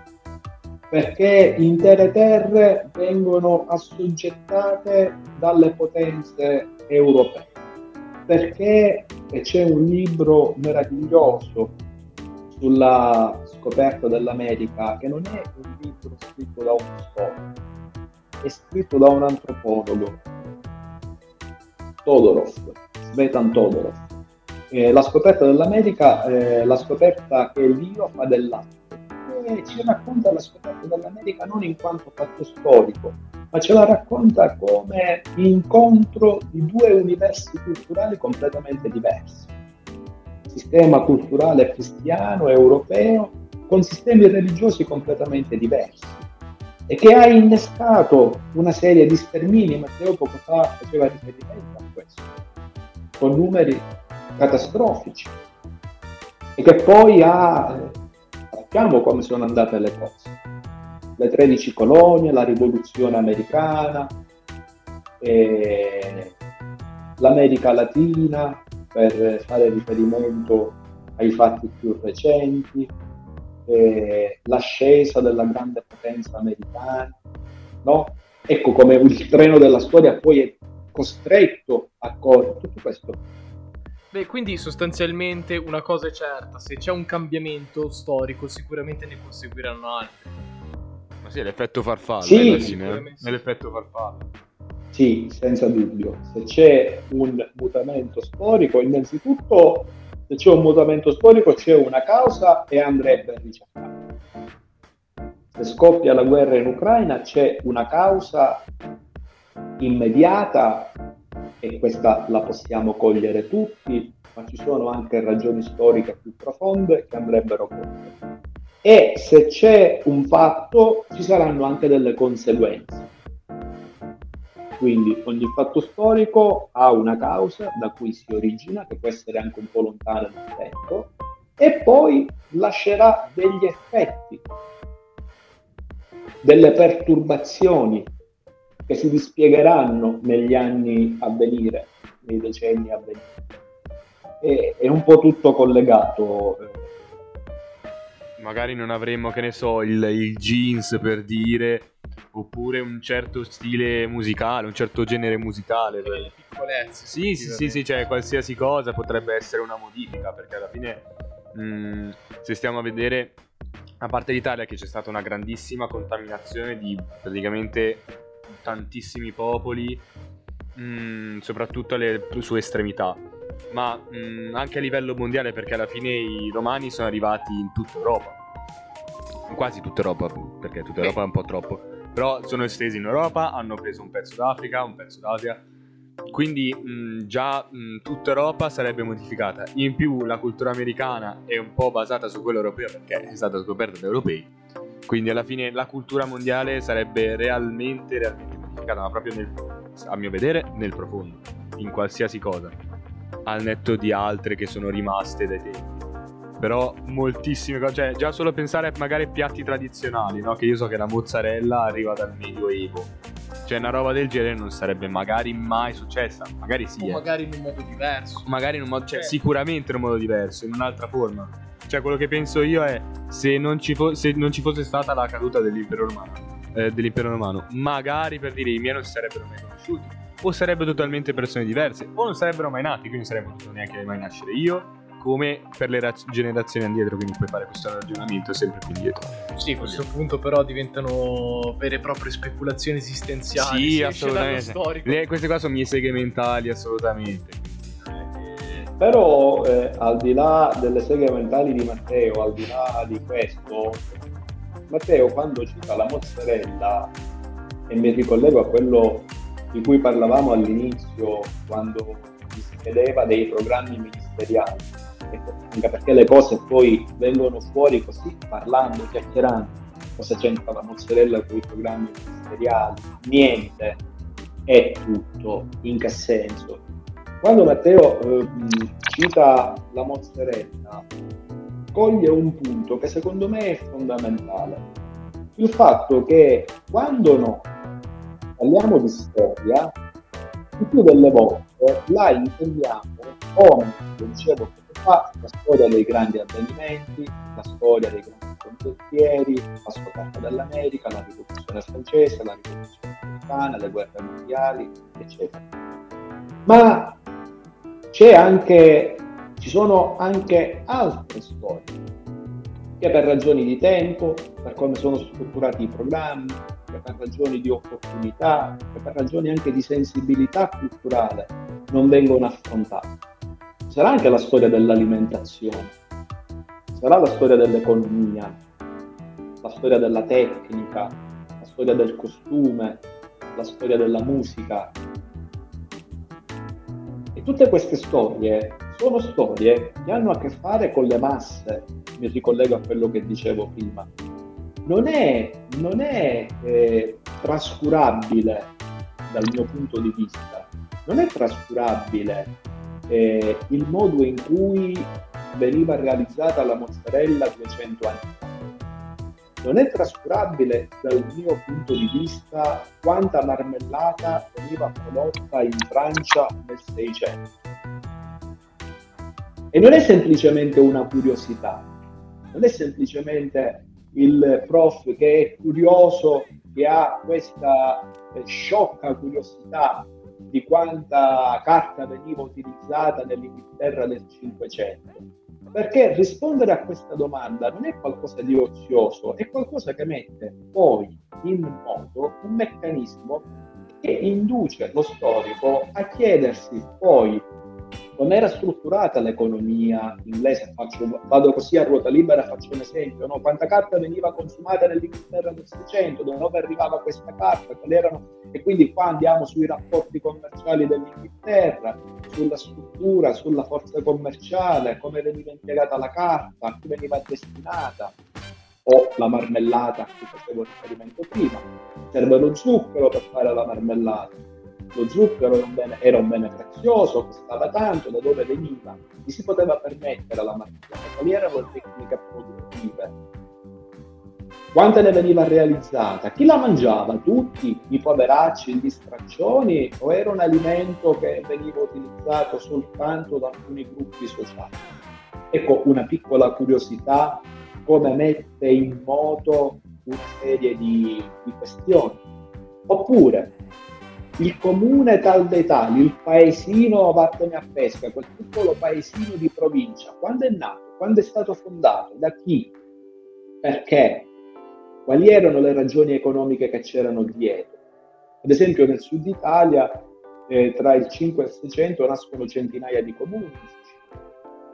perché intere terre vengono assoggettate dalle potenze europee. Perché e c'è un libro meraviglioso sulla scoperta dell'America che non è un libro scritto da uno storico, è scritto da un antropologo, Todorov, Svetan Todorov eh, la scoperta dell'America, eh, la scoperta che Dio fa dell'arte. E ci racconta la scoperta dell'America non in quanto fatto storico, ma ce la racconta come incontro di due universi culturali completamente diversi. Sistema culturale cristiano, europeo, con sistemi religiosi completamente diversi e che ha innescato una serie di stermini, Matteo poco fa faceva riferimento a questo, con numeri catastrofici e che poi ha, sappiamo come sono andate le cose. Le 13 colonie, la rivoluzione americana, l'America Latina, per fare riferimento ai fatti più recenti, l'ascesa della grande potenza americana, no? Ecco come il treno della storia poi è costretto a correre, tutto questo Beh, quindi sostanzialmente una cosa è certa, se c'è un cambiamento storico sicuramente ne conseguiranno altri. Ma sì, l'effetto farfalla, sì, eh, sì, nell'effetto farfalla. Sì, senza dubbio. Se c'è un mutamento storico, innanzitutto se c'è un mutamento storico c'è una causa e andrebbe ricercata. Se scoppia la guerra in Ucraina c'è una causa immediata e questa la possiamo cogliere tutti, ma ci sono anche ragioni storiche più profonde che andrebbero colte. E se c'è un fatto, ci saranno anche delle conseguenze. Quindi ogni fatto storico ha una causa da cui si origina, che può essere anche un po' lontana nel tempo, e poi lascerà degli effetti, delle perturbazioni che si dispiegheranno negli anni a venire, nei decenni a venire. E, è un po' tutto collegato. Magari non avremmo, che ne so, il, il jeans per dire, oppure un certo stile musicale, un certo genere musicale. Le piccolezze. Sì, sì, sì, sì, cioè qualsiasi cosa potrebbe essere una modifica, perché alla fine, mh, mm, se stiamo a vedere, a parte l'Italia che c'è stata una grandissima contaminazione di praticamente tantissimi popoli, mh, mm, soprattutto alle sue estremità, ma mh, mm, anche a livello mondiale perché alla fine i romani sono arrivati in tutta Europa, quasi tutta Europa, perché tutta Europa è un po' troppo, però sono estesi in Europa, hanno preso un pezzo d'Africa, un pezzo d'Asia, quindi mh, già mh, tutta Europa sarebbe modificata. In più la cultura americana è un po' basata su quella europea perché è stata scoperta da europei. Quindi alla fine la cultura mondiale sarebbe realmente, realmente modificata, ma proprio nel, a mio vedere nel profondo, in qualsiasi cosa, al netto di altre che sono rimaste dai tempi. Però moltissime cose, cioè già solo pensare a magari piatti tradizionali, no? Che io so che la mozzarella arriva dal Medioevo cioè, una roba del genere non sarebbe magari mai successa. Magari sì. O eh. magari in un modo diverso. Magari in un modo. Cioè, cioè, sicuramente in un modo diverso, in un'altra forma. Cioè, quello che penso io è se non ci, fo- se non ci fosse stata la caduta dell'impero romano, eh, dell'impero romano, magari per dire i miei non si sarebbero mai conosciuti. O sarebbero totalmente persone diverse, o non sarebbero mai nati, quindi non saremmo potuto neanche mai nascere io come per le raz- generazioni indietro, quindi puoi fare questo ragionamento sempre più indietro. Sì, a questo punto però diventano vere e proprie speculazioni esistenziali. Sì, assolutamente. Le, queste qua sono mie seghe mentali, assolutamente. Però eh, al di là delle seghe mentali di Matteo, al di là di questo, Matteo quando cita la mozzarella, e mi ricollego a quello di cui parlavamo all'inizio, quando si chiedeva dei programmi ministeriali, anche perché le cose poi vengono fuori così parlando, chiacchierando. Cosa c'entra la mozzarella con i programmi ministeriali? Niente, è tutto. In che senso? Quando Matteo eh, cita la mozzarella, coglie un punto che secondo me è fondamentale. Il fatto che quando noi parliamo di storia, più delle volte la intendiamo come, dicevo fa la storia dei grandi avvenimenti, la storia dei grandi condottieri, la scoperta dell'America, la rivoluzione francese, la rivoluzione americana, le guerre mondiali, eccetera. Ma c'è anche, ci sono anche altre storie che per ragioni di tempo, per come sono strutturati i programmi, che per ragioni di opportunità, che per ragioni anche di sensibilità culturale non vengono affrontate sarà anche la storia dell'alimentazione, sarà la storia dell'economia, la storia della tecnica, la storia del costume, la storia della musica. Tutte queste storie sono storie che hanno a che fare con le masse, mi ricollego a quello che dicevo prima. Non è, non è eh, trascurabile dal mio punto di vista, non è trascurabile eh, il modo in cui veniva realizzata la mozzarella 200 anni fa. Non è trascurabile dal mio punto di vista quanta marmellata veniva prodotta in Francia nel 600. E non è semplicemente una curiosità, non è semplicemente il prof che è curioso, che ha questa eh, sciocca curiosità di quanta carta veniva utilizzata nell'Inghilterra del Cinquecento. Perché rispondere a questa domanda non è qualcosa di ozioso, è qualcosa che mette poi in moto un meccanismo che induce lo storico a chiedersi poi come era strutturata l'economia inglese, faccio, vado così a ruota libera, faccio un esempio, no? quanta carta veniva consumata nell'Inghilterra del Seicento, da dove arrivava questa carta, erano, e quindi qua andiamo sui rapporti commerciali dell'Inghilterra, sulla struttura, sulla forza commerciale, come veniva impiegata la carta, a chi veniva destinata, o la marmellata a cui facevo riferimento prima, serve lo zucchero per fare la marmellata lo zucchero era un, bene, era un bene prezioso, costava tanto, da dove veniva, chi si poteva permettere la mattina, quali erano le tecniche produttive. quanta ne veniva realizzata? Chi la mangiava? Tutti i poveracci, gli straccioni o era un alimento che veniva utilizzato soltanto da alcuni gruppi sociali? Ecco una piccola curiosità come mette in moto una serie di, di questioni. Oppure il comune tal dei tali, il paesino vattene a pesca, quel piccolo paesino di provincia, quando è nato, quando è stato fondato, da chi, perché, quali erano le ragioni economiche che c'erano dietro. Ad esempio nel sud Italia eh, tra il 5 e il 600 nascono centinaia di comuni,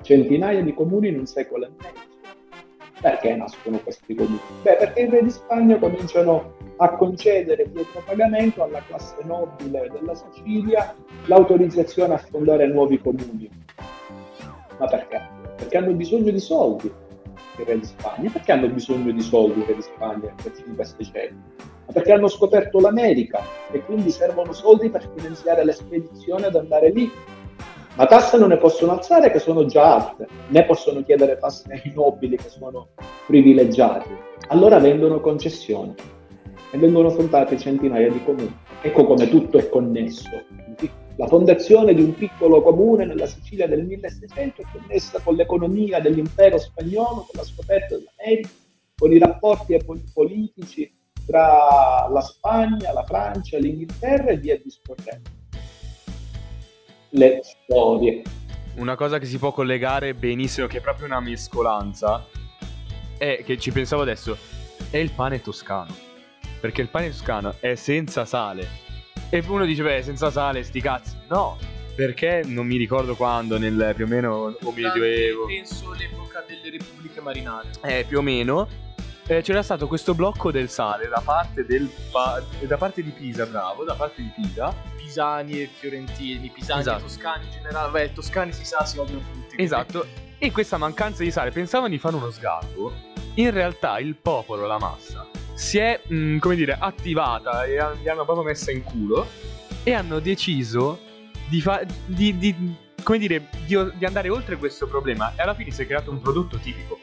centinaia di comuni in un secolo e mezzo. Perché nascono questi comuni? Beh, perché i re di Spagna cominciano a concedere dietro pagamento alla classe nobile della Sicilia l'autorizzazione a fondare nuovi comuni. Ma perché? Perché hanno bisogno di soldi i re di Spagna. Perché hanno bisogno di soldi i re di Spagna per 5 secoli? Ma perché hanno scoperto l'America e quindi servono soldi per finanziare l'espedizione ad andare lì. Ma tasse non ne possono alzare che sono già alte, né possono chiedere tasse ai nobili che sono privilegiati. Allora vendono concessioni e vengono fondate centinaia di comuni. Ecco come tutto è connesso. La fondazione di un piccolo comune nella Sicilia del 1600 è connessa con l'economia dell'impero spagnolo, con la scoperta dell'America, con i rapporti politici tra la Spagna, la Francia, l'Inghilterra e via discorrendo. Le storie. Una cosa che si può collegare benissimo, che è proprio una mescolanza, è che ci pensavo adesso, è il pane toscano. Perché il pane toscano è senza sale e uno dice, beh, senza sale, sti cazzi. No, perché non mi ricordo quando, nel più o meno o medioevo. Penso l'epoca delle repubbliche marinare. Eh, più o meno. Eh, c'era stato questo blocco del sale da parte, del da parte di Pisa, bravo, da parte di Pisa. Pisani e fiorentini, pisani Esatto. e toscani in generale. Beh, toscani si sa, si odiano tutti. Esatto. E questa mancanza di sale pensavano di fare uno sgarbo. In realtà il popolo, la massa, si è, mh, come dire, attivata e li hanno proprio messa in culo e hanno deciso di, fa- di, di- come dire, di, di andare oltre questo problema e alla fine si è creato un prodotto tipico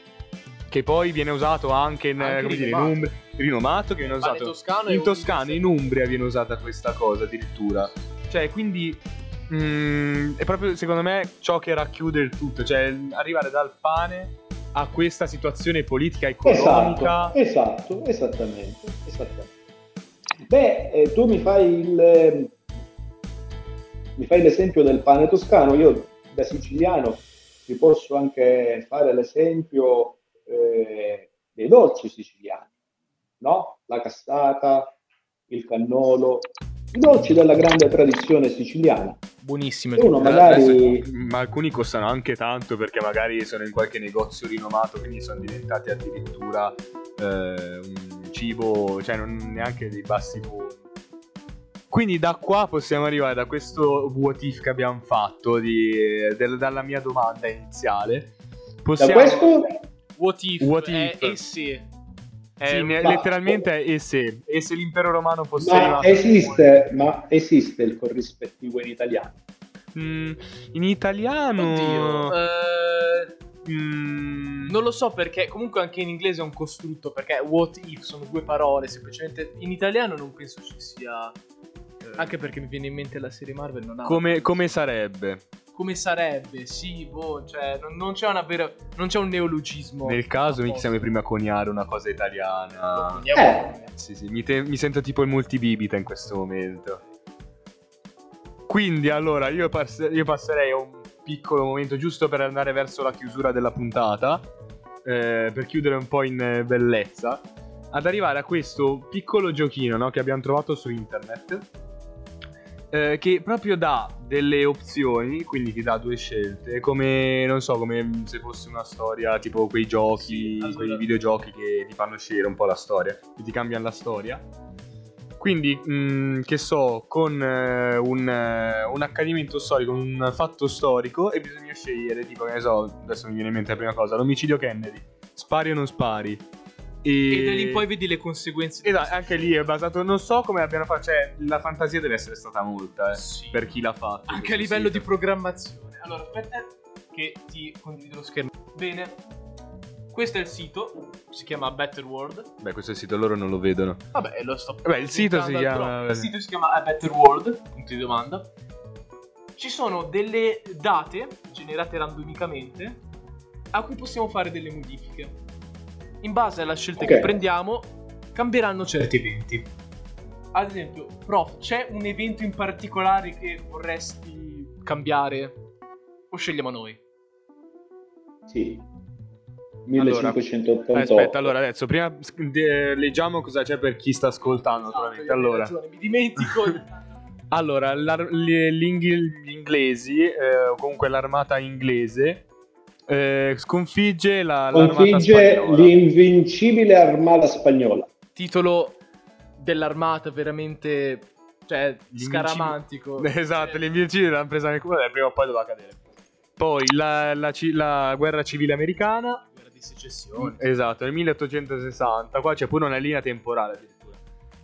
che poi viene usato anche in, Anche come dire, in rinomato. Umbria, rinomato, che viene usato toscano in Toscana, in Umbria viene usata questa cosa addirittura. Cioè, quindi mm, è proprio secondo me ciò che racchiude il tutto, cioè arrivare dal pane a questa situazione politica economica. Esatto, esatto, esattamente, esattamente. Beh, eh, tu mi fai il eh, mi fai l'esempio del pane toscano, io da siciliano ti posso anche fare l'esempio eh, dei dolci siciliani, no? La cassata, il cannolo, i dolci della grande tradizione siciliana. Buonissime. E uno magari Adesso- ma alcuni costano anche tanto perché magari sono in qualche negozio rinomato, quindi sono diventati addirittura eh, un cibo, cioè non neanche dei bassi fondi. Quindi da qua possiamo arrivare da questo what if che abbiamo fatto di- del- dalla mia domanda iniziale. da Possiamo, questo What if? What è if? e se. È Sì, un- ma- letteralmente è e se, e se l'impero romano fosse ma esiste, ma esiste il corrispettivo in italiano. Mm, in italiano Oddio. eh, Mm, non lo so perché comunque anche in inglese è un costrutto perché what if sono due parole semplicemente in italiano non penso ci sia anche perché mi viene in mente la serie Marvel non ha come, come sarebbe? come sarebbe sì boh cioè non, non c'è una vera non c'è un neologismo Nel caso mi siamo prima a coniare una cosa italiana. poniamo- Eh. Sì, sì, mi, te- mi sento tipo il multibibita in questo momento. Quindi allora io, pass- io passerei a un piccolo momento giusto per andare verso la chiusura della puntata, eh, per chiudere un po' in eh, bellezza, ad arrivare a questo piccolo giochino no, che abbiamo trovato su internet, eh, che proprio dà delle opzioni, quindi ti dà due scelte, come non so, come se fosse una storia, tipo quei giochi, Sì, quei videogiochi che ti fanno scegliere un po' la storia, che ti cambiano la storia. Quindi, mh, che so, con eh, un, eh, un accadimento storico, un fatto storico, e bisogna scegliere, tipo, che ne so, adesso mi viene in mente la prima cosa, l'omicidio Kennedy, spari o non spari. E, e da lì poi vedi le conseguenze di Esatto, anche lì è basato, non so come abbiano fatto, cioè la fantasia deve essere stata molta, eh, Sì. per chi l'ha fatto. anche a livello di sito. programmazione. Allora, aspetta che ti condivido lo schermo. Bene. Questo è il sito. si chiama Better World. Beh, questo è il sito, loro non lo vedono. Vabbè, lo sto Beh, il sito si chiama- Il sito si chiama A Better World, punto di domanda. Ci sono delle date generate randomicamente a cui possiamo fare delle modifiche. In base alle scelte Ok. che prendiamo, cambieranno certi eventi. Ad esempio, prof, c'è un evento in particolare che vorresti cambiare? O scegliamo noi? Sì. Allora, 1588. Eh, aspetta, allora adesso prima de- leggiamo cosa c'è per chi sta ascoltando. Esatto, Allora, ragione, mi dimentico. [LAUGHS] [LAUGHS] allora l'ar- gli, inglesi, eh, o comunque l'armata inglese, eh, sconfigge la, Sconfigge spagnola. l'invincibile armata spagnola. titolo dell'armata veramente cioè scaramantico [LAUGHS] Esatto, Cioè, l'invincibile l'hanno presa nel culo e prima o poi doveva cadere. Poi la, la ci- la guerra civile americana, guerra di secessione esatto, nel 1860, qua c'è pure una linea temporale addirittura.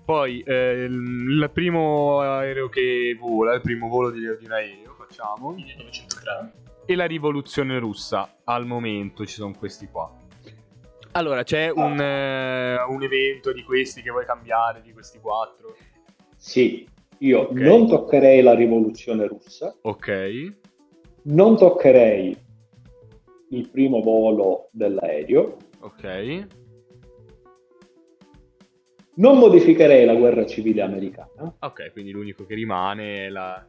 Poi eh, il, il primo aereo che vola, il primo volo di, di un aereo, facciamo. 1903 E la rivoluzione russa, al momento ci sono questi qua. Allora, c'è un, eh, un evento di questi che vuoi cambiare, di questi quattro. Sì, io Ok. non toccherei la rivoluzione russa, Ok. non toccherei il primo volo dell'aereo, Ok. non modificherei la guerra civile americana, Ok, quindi l'unico che rimane è la...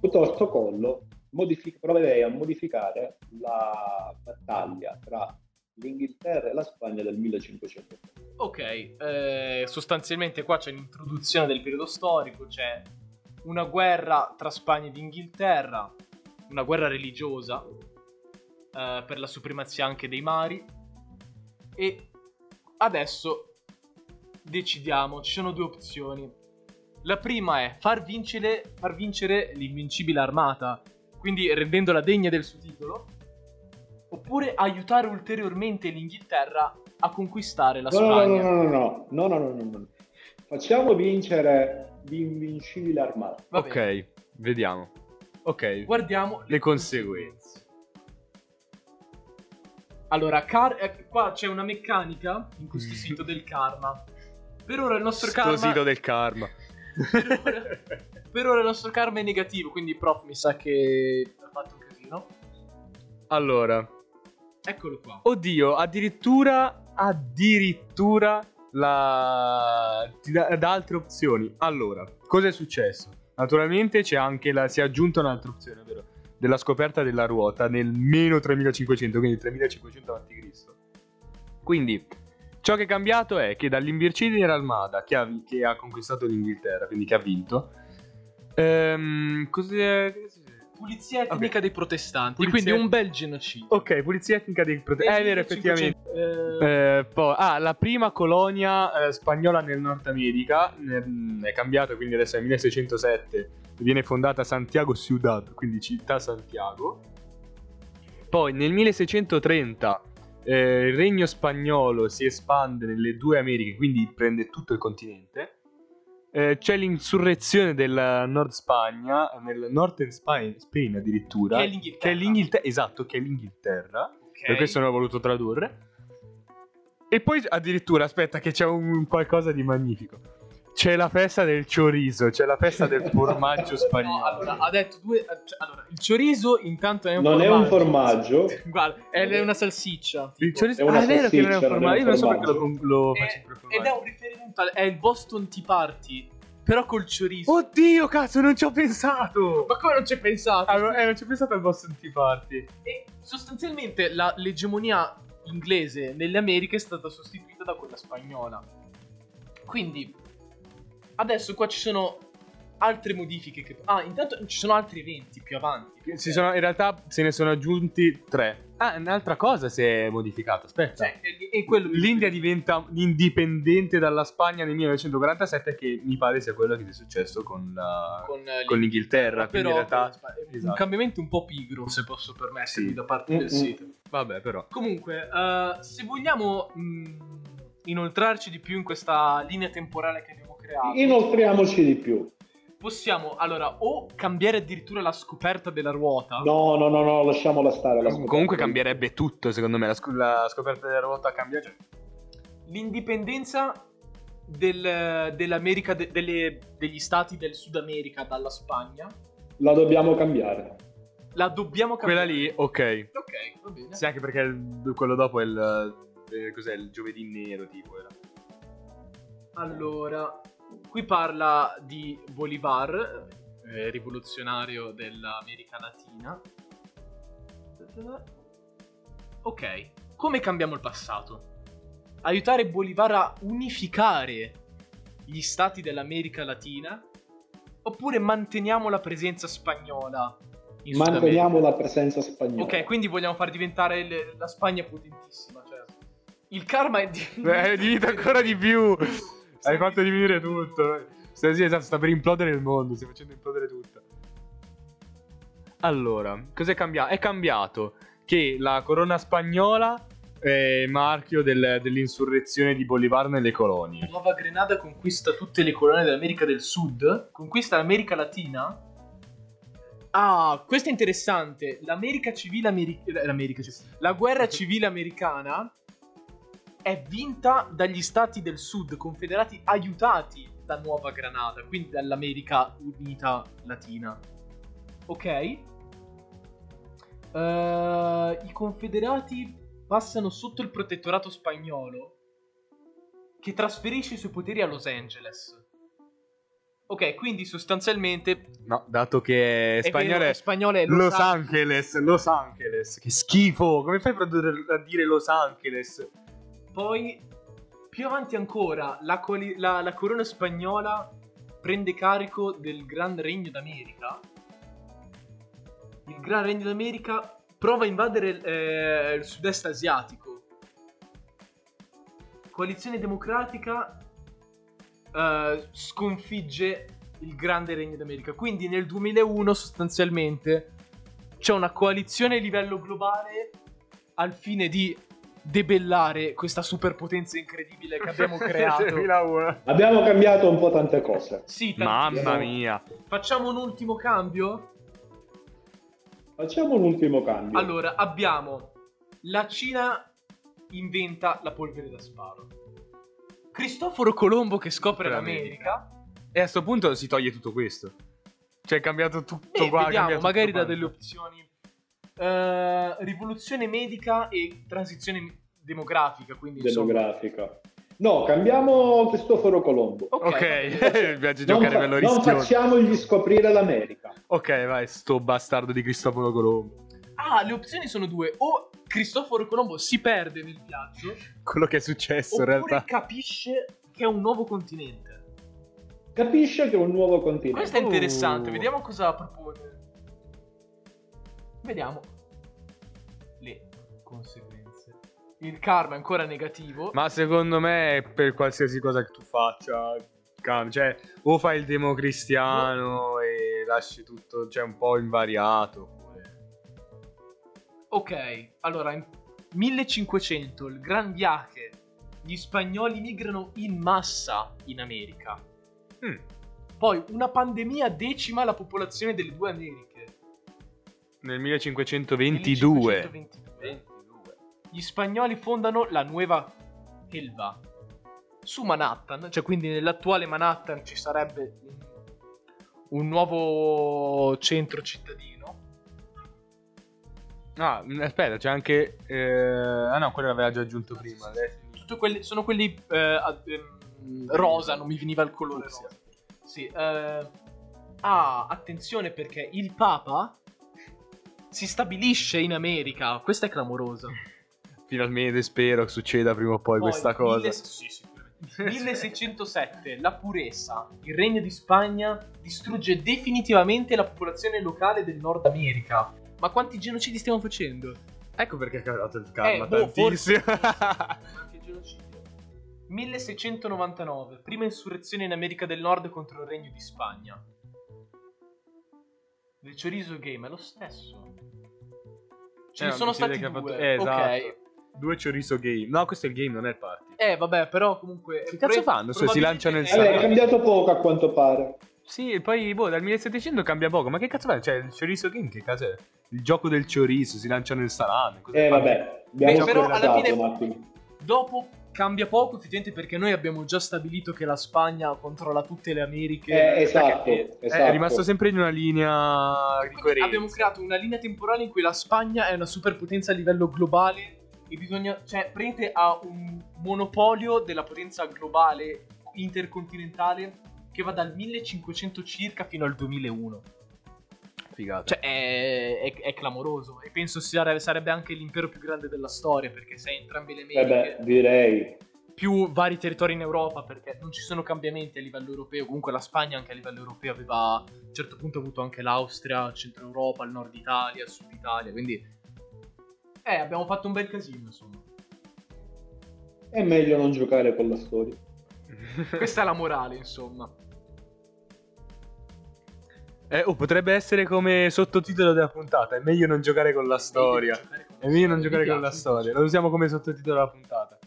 piuttosto collo modifi- proverei a modificare la battaglia tra l'Inghilterra e la Spagna del 1500. ok eh, sostanzialmente qua c'è l'introduzione del periodo storico c'è una guerra tra Spagna ed Inghilterra una guerra religiosa eh, per la supremazia anche dei mari. E adesso decidiamo ci sono due opzioni. La prima è far vincere, far vincere l'invincibile armata, quindi rendendola degna del suo titolo, oppure aiutare ulteriormente l'Inghilterra a conquistare la No, no, Spagna. no, no, no, no, no, no, no, no. Facciamo vincere l'invincibile armata. Ok, vediamo. Ok, Guardiamo le conseguenze. Allora, car- eh, qua c'è una meccanica in Mm. questo sito del karma. Per ora il nostro Sto karma sito del karma. Per, ora, per ora il nostro karma è negativo, quindi prof mi sa che ha fatto un casino. Allora, Eccolo qua. oddio, addirittura, addirittura la... ti dà altre opzioni. Allora, cosa è successo? Naturalmente c'è anche la... si è aggiunta un'altra opzione, ovvero della scoperta della ruota nel meno 3500, quindi 3500 a.C. Quindi, ciò che è cambiato è che dall'invincibile Armada, che ha, che ha conquistato l'Inghilterra, quindi che ha vinto, ehm, cos'è... Pulizia etnica dei protestanti, Pulizia- quindi un bel genocidio. Ok, pulizia etnica dei protestanti. È vero, effettivamente. Eh, Eh, poi, ah, la prima colonia eh, spagnola nel Nord America mm, è cambiata, quindi adesso è 1607. Viene fondata Santiago Ciudad, quindi città Santiago. Poi nel 1630 eh, il regno spagnolo si espande nelle due Americhe, quindi prende tutto il continente. Eh, c'è l'insurrezione del Nord Spagna, nel Northern Spain, Spain addirittura. Che è l'Inghilterra. Che è l'Inghilterra, esatto, che è l'Inghilterra. ok. Per questo non ho voluto tradurre. E poi addirittura, aspetta, che c'è un qualcosa di magnifico. C'è la festa del chorizo, c'è la festa del [LAUGHS] formaggio spagnolo. No, allora, ha detto due. cioè, allora, il chorizo intanto è un Non è formaggio. un formaggio, [LAUGHS] Guarda, è una salsiccia. Il chorizo È una ah, è vero che non è un non è formaggio. Io non so perché lo, lo È- faccio per ed è un riferimento al, è il Boston Tea Party, però col chorizo. Oddio, cazzo, non ci ho pensato. Ma come non ci hai pensato? Ah, no, eh, non ci ho pensato al Boston Tea Party. E sostanzialmente la- l'egemonia inglese nelle Americhe è stata sostituita da quella spagnola. Quindi adesso qua ci sono altre modifiche che... Ah, intanto ci sono altri eventi più avanti. Si sono, in realtà se ne sono aggiunti tre. Ah, un'altra cosa si è modificata. Aspetta. Cioè, e- e L'India diventa indipendente dalla Spagna nel 1947, che mi pare sia quello che è successo con, la- con, eh, con l'Inghilterra. quindi però in realtà, è un esatto. cambiamento un po' pigro, se posso permettermi, Sì. da parte Mm, del mm. sito. vabbè, però. Comunque, eh, se vogliamo mh, inoltrarci di più in questa linea temporale che abbiamo creato, inoltriamoci di più. possiamo allora o cambiare addirittura la scoperta della ruota. No, no, no, no, lasciamola stare. la. Comunque cambierebbe tutto, secondo me. La, sc- la scoperta della ruota cambia. Cioè, l'indipendenza del- dell'America, de- delle- degli stati del Sud America dalla Spagna La dobbiamo cambiare. la dobbiamo Quella cambiare. lì, ok. Ok, va bene. Sì, anche perché il- quello dopo è il... eh, cos'è? Il giovedì nero, tipo, era. Allora, qui parla di Bolivar, eh, rivoluzionario dell'America Latina. Ok, come cambiamo il passato? Aiutare Bolivar a unificare gli stati dell'America Latina? Oppure manteniamo la presenza spagnola Manteniamo la presenza spagnola. Ok, quindi vogliamo far diventare le- la Spagna potentissima, cioè. Il karma è di... Eh, diventa ancora di più. [LAUGHS] Hai fatto diminuire tutto. Sta, sì, esatto, sta per implodere il mondo, stai facendo implodere tutto. Allora, cos'è cambiato? È cambiato che la corona spagnola è marchio del- dell'insurrezione di Bolivar nelle colonie. Nuova Grenada conquista tutte le colonie dell'America del Sud, conquista l'America Latina. Ah, questo è interessante. L'America civile americana. L'America civile. La guerra civile americana è vinta dagli stati del Sud, confederati aiutati da Nuova Granada, quindi dall'America Unita Latina. Ok? Eh, I confederati passano sotto il protettorato spagnolo che trasferisce i suoi poteri a Los Angeles. Ok, quindi sostanzialmente No, dato che è spagnolo è spagnolo è Los Angeles, Los Angeles. Che schifo! Come fai a produrre- a dire Los Angeles? Poi, più avanti ancora, la, quali- la- la corona spagnola prende carico del Gran Regno d'America. Il Gran Regno d'America prova a invadere eh, il sud-est asiatico. Coalizione democratica eh, sconfigge il Grande Regno d'America. Quindi nel 2001 sostanzialmente c'è una coalizione a livello globale al fine di debellare questa superpotenza incredibile che abbiamo [LAUGHS] creato. 2001. Abbiamo cambiato un po' tante cose. Sì, tantissimo. Mamma mia. Facciamo un ultimo cambio? Facciamo un ultimo cambio. Allora, abbiamo la Cina inventa la polvere da sparo. Cristoforo Colombo che scopre l'America. E a sto punto si toglie tutto questo. Cioè è cambiato tutto E qua. è vediamo, cambiato magari tutto da quanto. delle opzioni. Eh, rivoluzione medica e transizione demografica, quindi insomma. Demografica. No, cambiamo Cristoforo Colombo. Ok, Ok, [LAUGHS] piace Non, giocare fa- non facciamogli scoprire l'America. Ok, vai, sto bastardo di Cristoforo Colombo. Ah, le opzioni sono due. O Cristoforo Colombo si perde nel viaggio, Quello che è successo in oppure realtà. capisce che è un nuovo continente. Capisce che è un nuovo continente. Questo è interessante, Oh. vediamo cosa propone. Vediamo le conseguenze. Il karma è ancora negativo. Ma secondo me per qualsiasi cosa che tu faccia, cam- cioè o fai il democristiano e lasci tutto, cioè un po' invariato. oppure- Ok, allora in 1500 il Gran Viaje, gli spagnoli migrano in massa in America. Mm. Poi una pandemia decima la popolazione delle due Americhe. Nel 1522. 1522. Gli spagnoli fondano la nuova Elba su Manhattan, cioè quindi nell'attuale Manhattan ci sarebbe un, nuovo centro cittadino. Ah, mm, aspetta, c'è anche... eh, Ah no, quello l'aveva già aggiunto prima. quelle, sono quelli eh, ehm, rosa, non mi veniva il colore rosa. Sì, eh, ah, attenzione perché il Papa si stabilisce in America. Questa è clamorosa. Finalmente spero che succeda prima o poi, Poi, questa cosa. mille- sì, sicuramente. 1607, la purezza, il regno di Spagna distrugge definitivamente la popolazione locale del Nord America. Ma quanti genocidi stiamo facendo? Ecco perché è calato il karma Eh, boh, tantissimo. [LAUGHS] Qualche genocidio. 1699, prima insurrezione in America del Nord contro il regno di Spagna. Il chorizo game è lo stesso. Ce Eh, ne no, sono stati due. fatto- eh, esatto. Ok. Due chorizo game. No, questo è il game, non è il party. Eh, vabbè, però comunque. Che cazzo fanno se si lanciano il Vabbè, è Sì. cambiato poco a quanto pare. Sì, e poi boh, dal 1700 cambia poco. Ma che cazzo fa? Cioè, il chorizo game che cazzo è? Il gioco del chorizo, si lanciano il salame. cosa Eh vabbè, abbiamo Beh, però alla fine-. Dopo cambia poco effettivamente perché noi abbiamo già stabilito che la Spagna controlla tutte le Americhe. Eh, esatto, Perché- esatto. È rimasto sempre in una linea di coerenza. Abbiamo creato una linea temporale in cui la Spagna è una superpotenza a livello globale e bisogna, cioè, prende ha un monopolio della potenza globale intercontinentale che va dal 1500 circa fino al 2001. Figata. Cioè, è, è- è clamoroso. E penso sia- sarebbe anche l'impero più grande della storia perché sei entrambe le Eh Americhe beh, direi. più vari territori in Europa perché non ci sono cambiamenti a livello europeo. Comunque la Spagna anche a livello europeo aveva a un certo punto avuto anche l'Austria, il centro Europa, il nord Italia, il sud Italia. Quindi eh, abbiamo fatto un bel casino, insomma. È meglio non giocare con la storia. Questa è la morale, insomma. Eh, oh, potrebbe essere come sottotitolo della puntata. È meglio non giocare con la storia. È meglio non giocare con la storia. Lo usiamo come sottotitolo della puntata.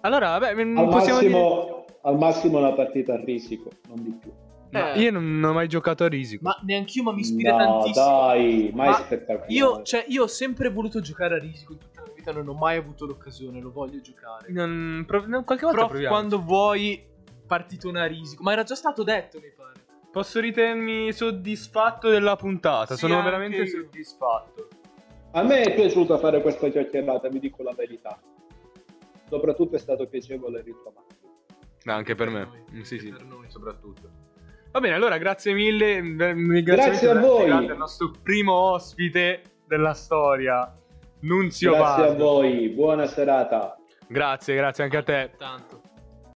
Allora, vabbè, mm, Al possiamo dire... massimo, al massimo una partita a risico, non di più. Ma Eh. io non, non ho mai giocato a risico. Ma neanch'io, ma mi ispira no, tantissimo. dai, mai Ma spettacolare. Io, cioè, io ho sempre voluto giocare a risico in tutta la mia vita, non ho mai avuto l'occasione, lo voglio giocare. Non, prov- no, qualche volta Però proviamo. quando vuoi partitona a risico, ma era già stato detto, mi pare. Posso ritenermi soddisfatto della puntata. Sì, Sono veramente soddisfatto. A me è piaciuta fare questa chiacchierata, vi dico la verità. Soprattutto è stato piacevole ritrovarvi. Ma anche per me. noi, Sì, sì, per noi. soprattutto. Va bene, allora grazie mille. ringraziamento Grazie a voi. grande al nostro primo ospite della storia, Nunzio Grazie a Bardo. voi, buona serata. Grazie, grazie anche a te. Tanto.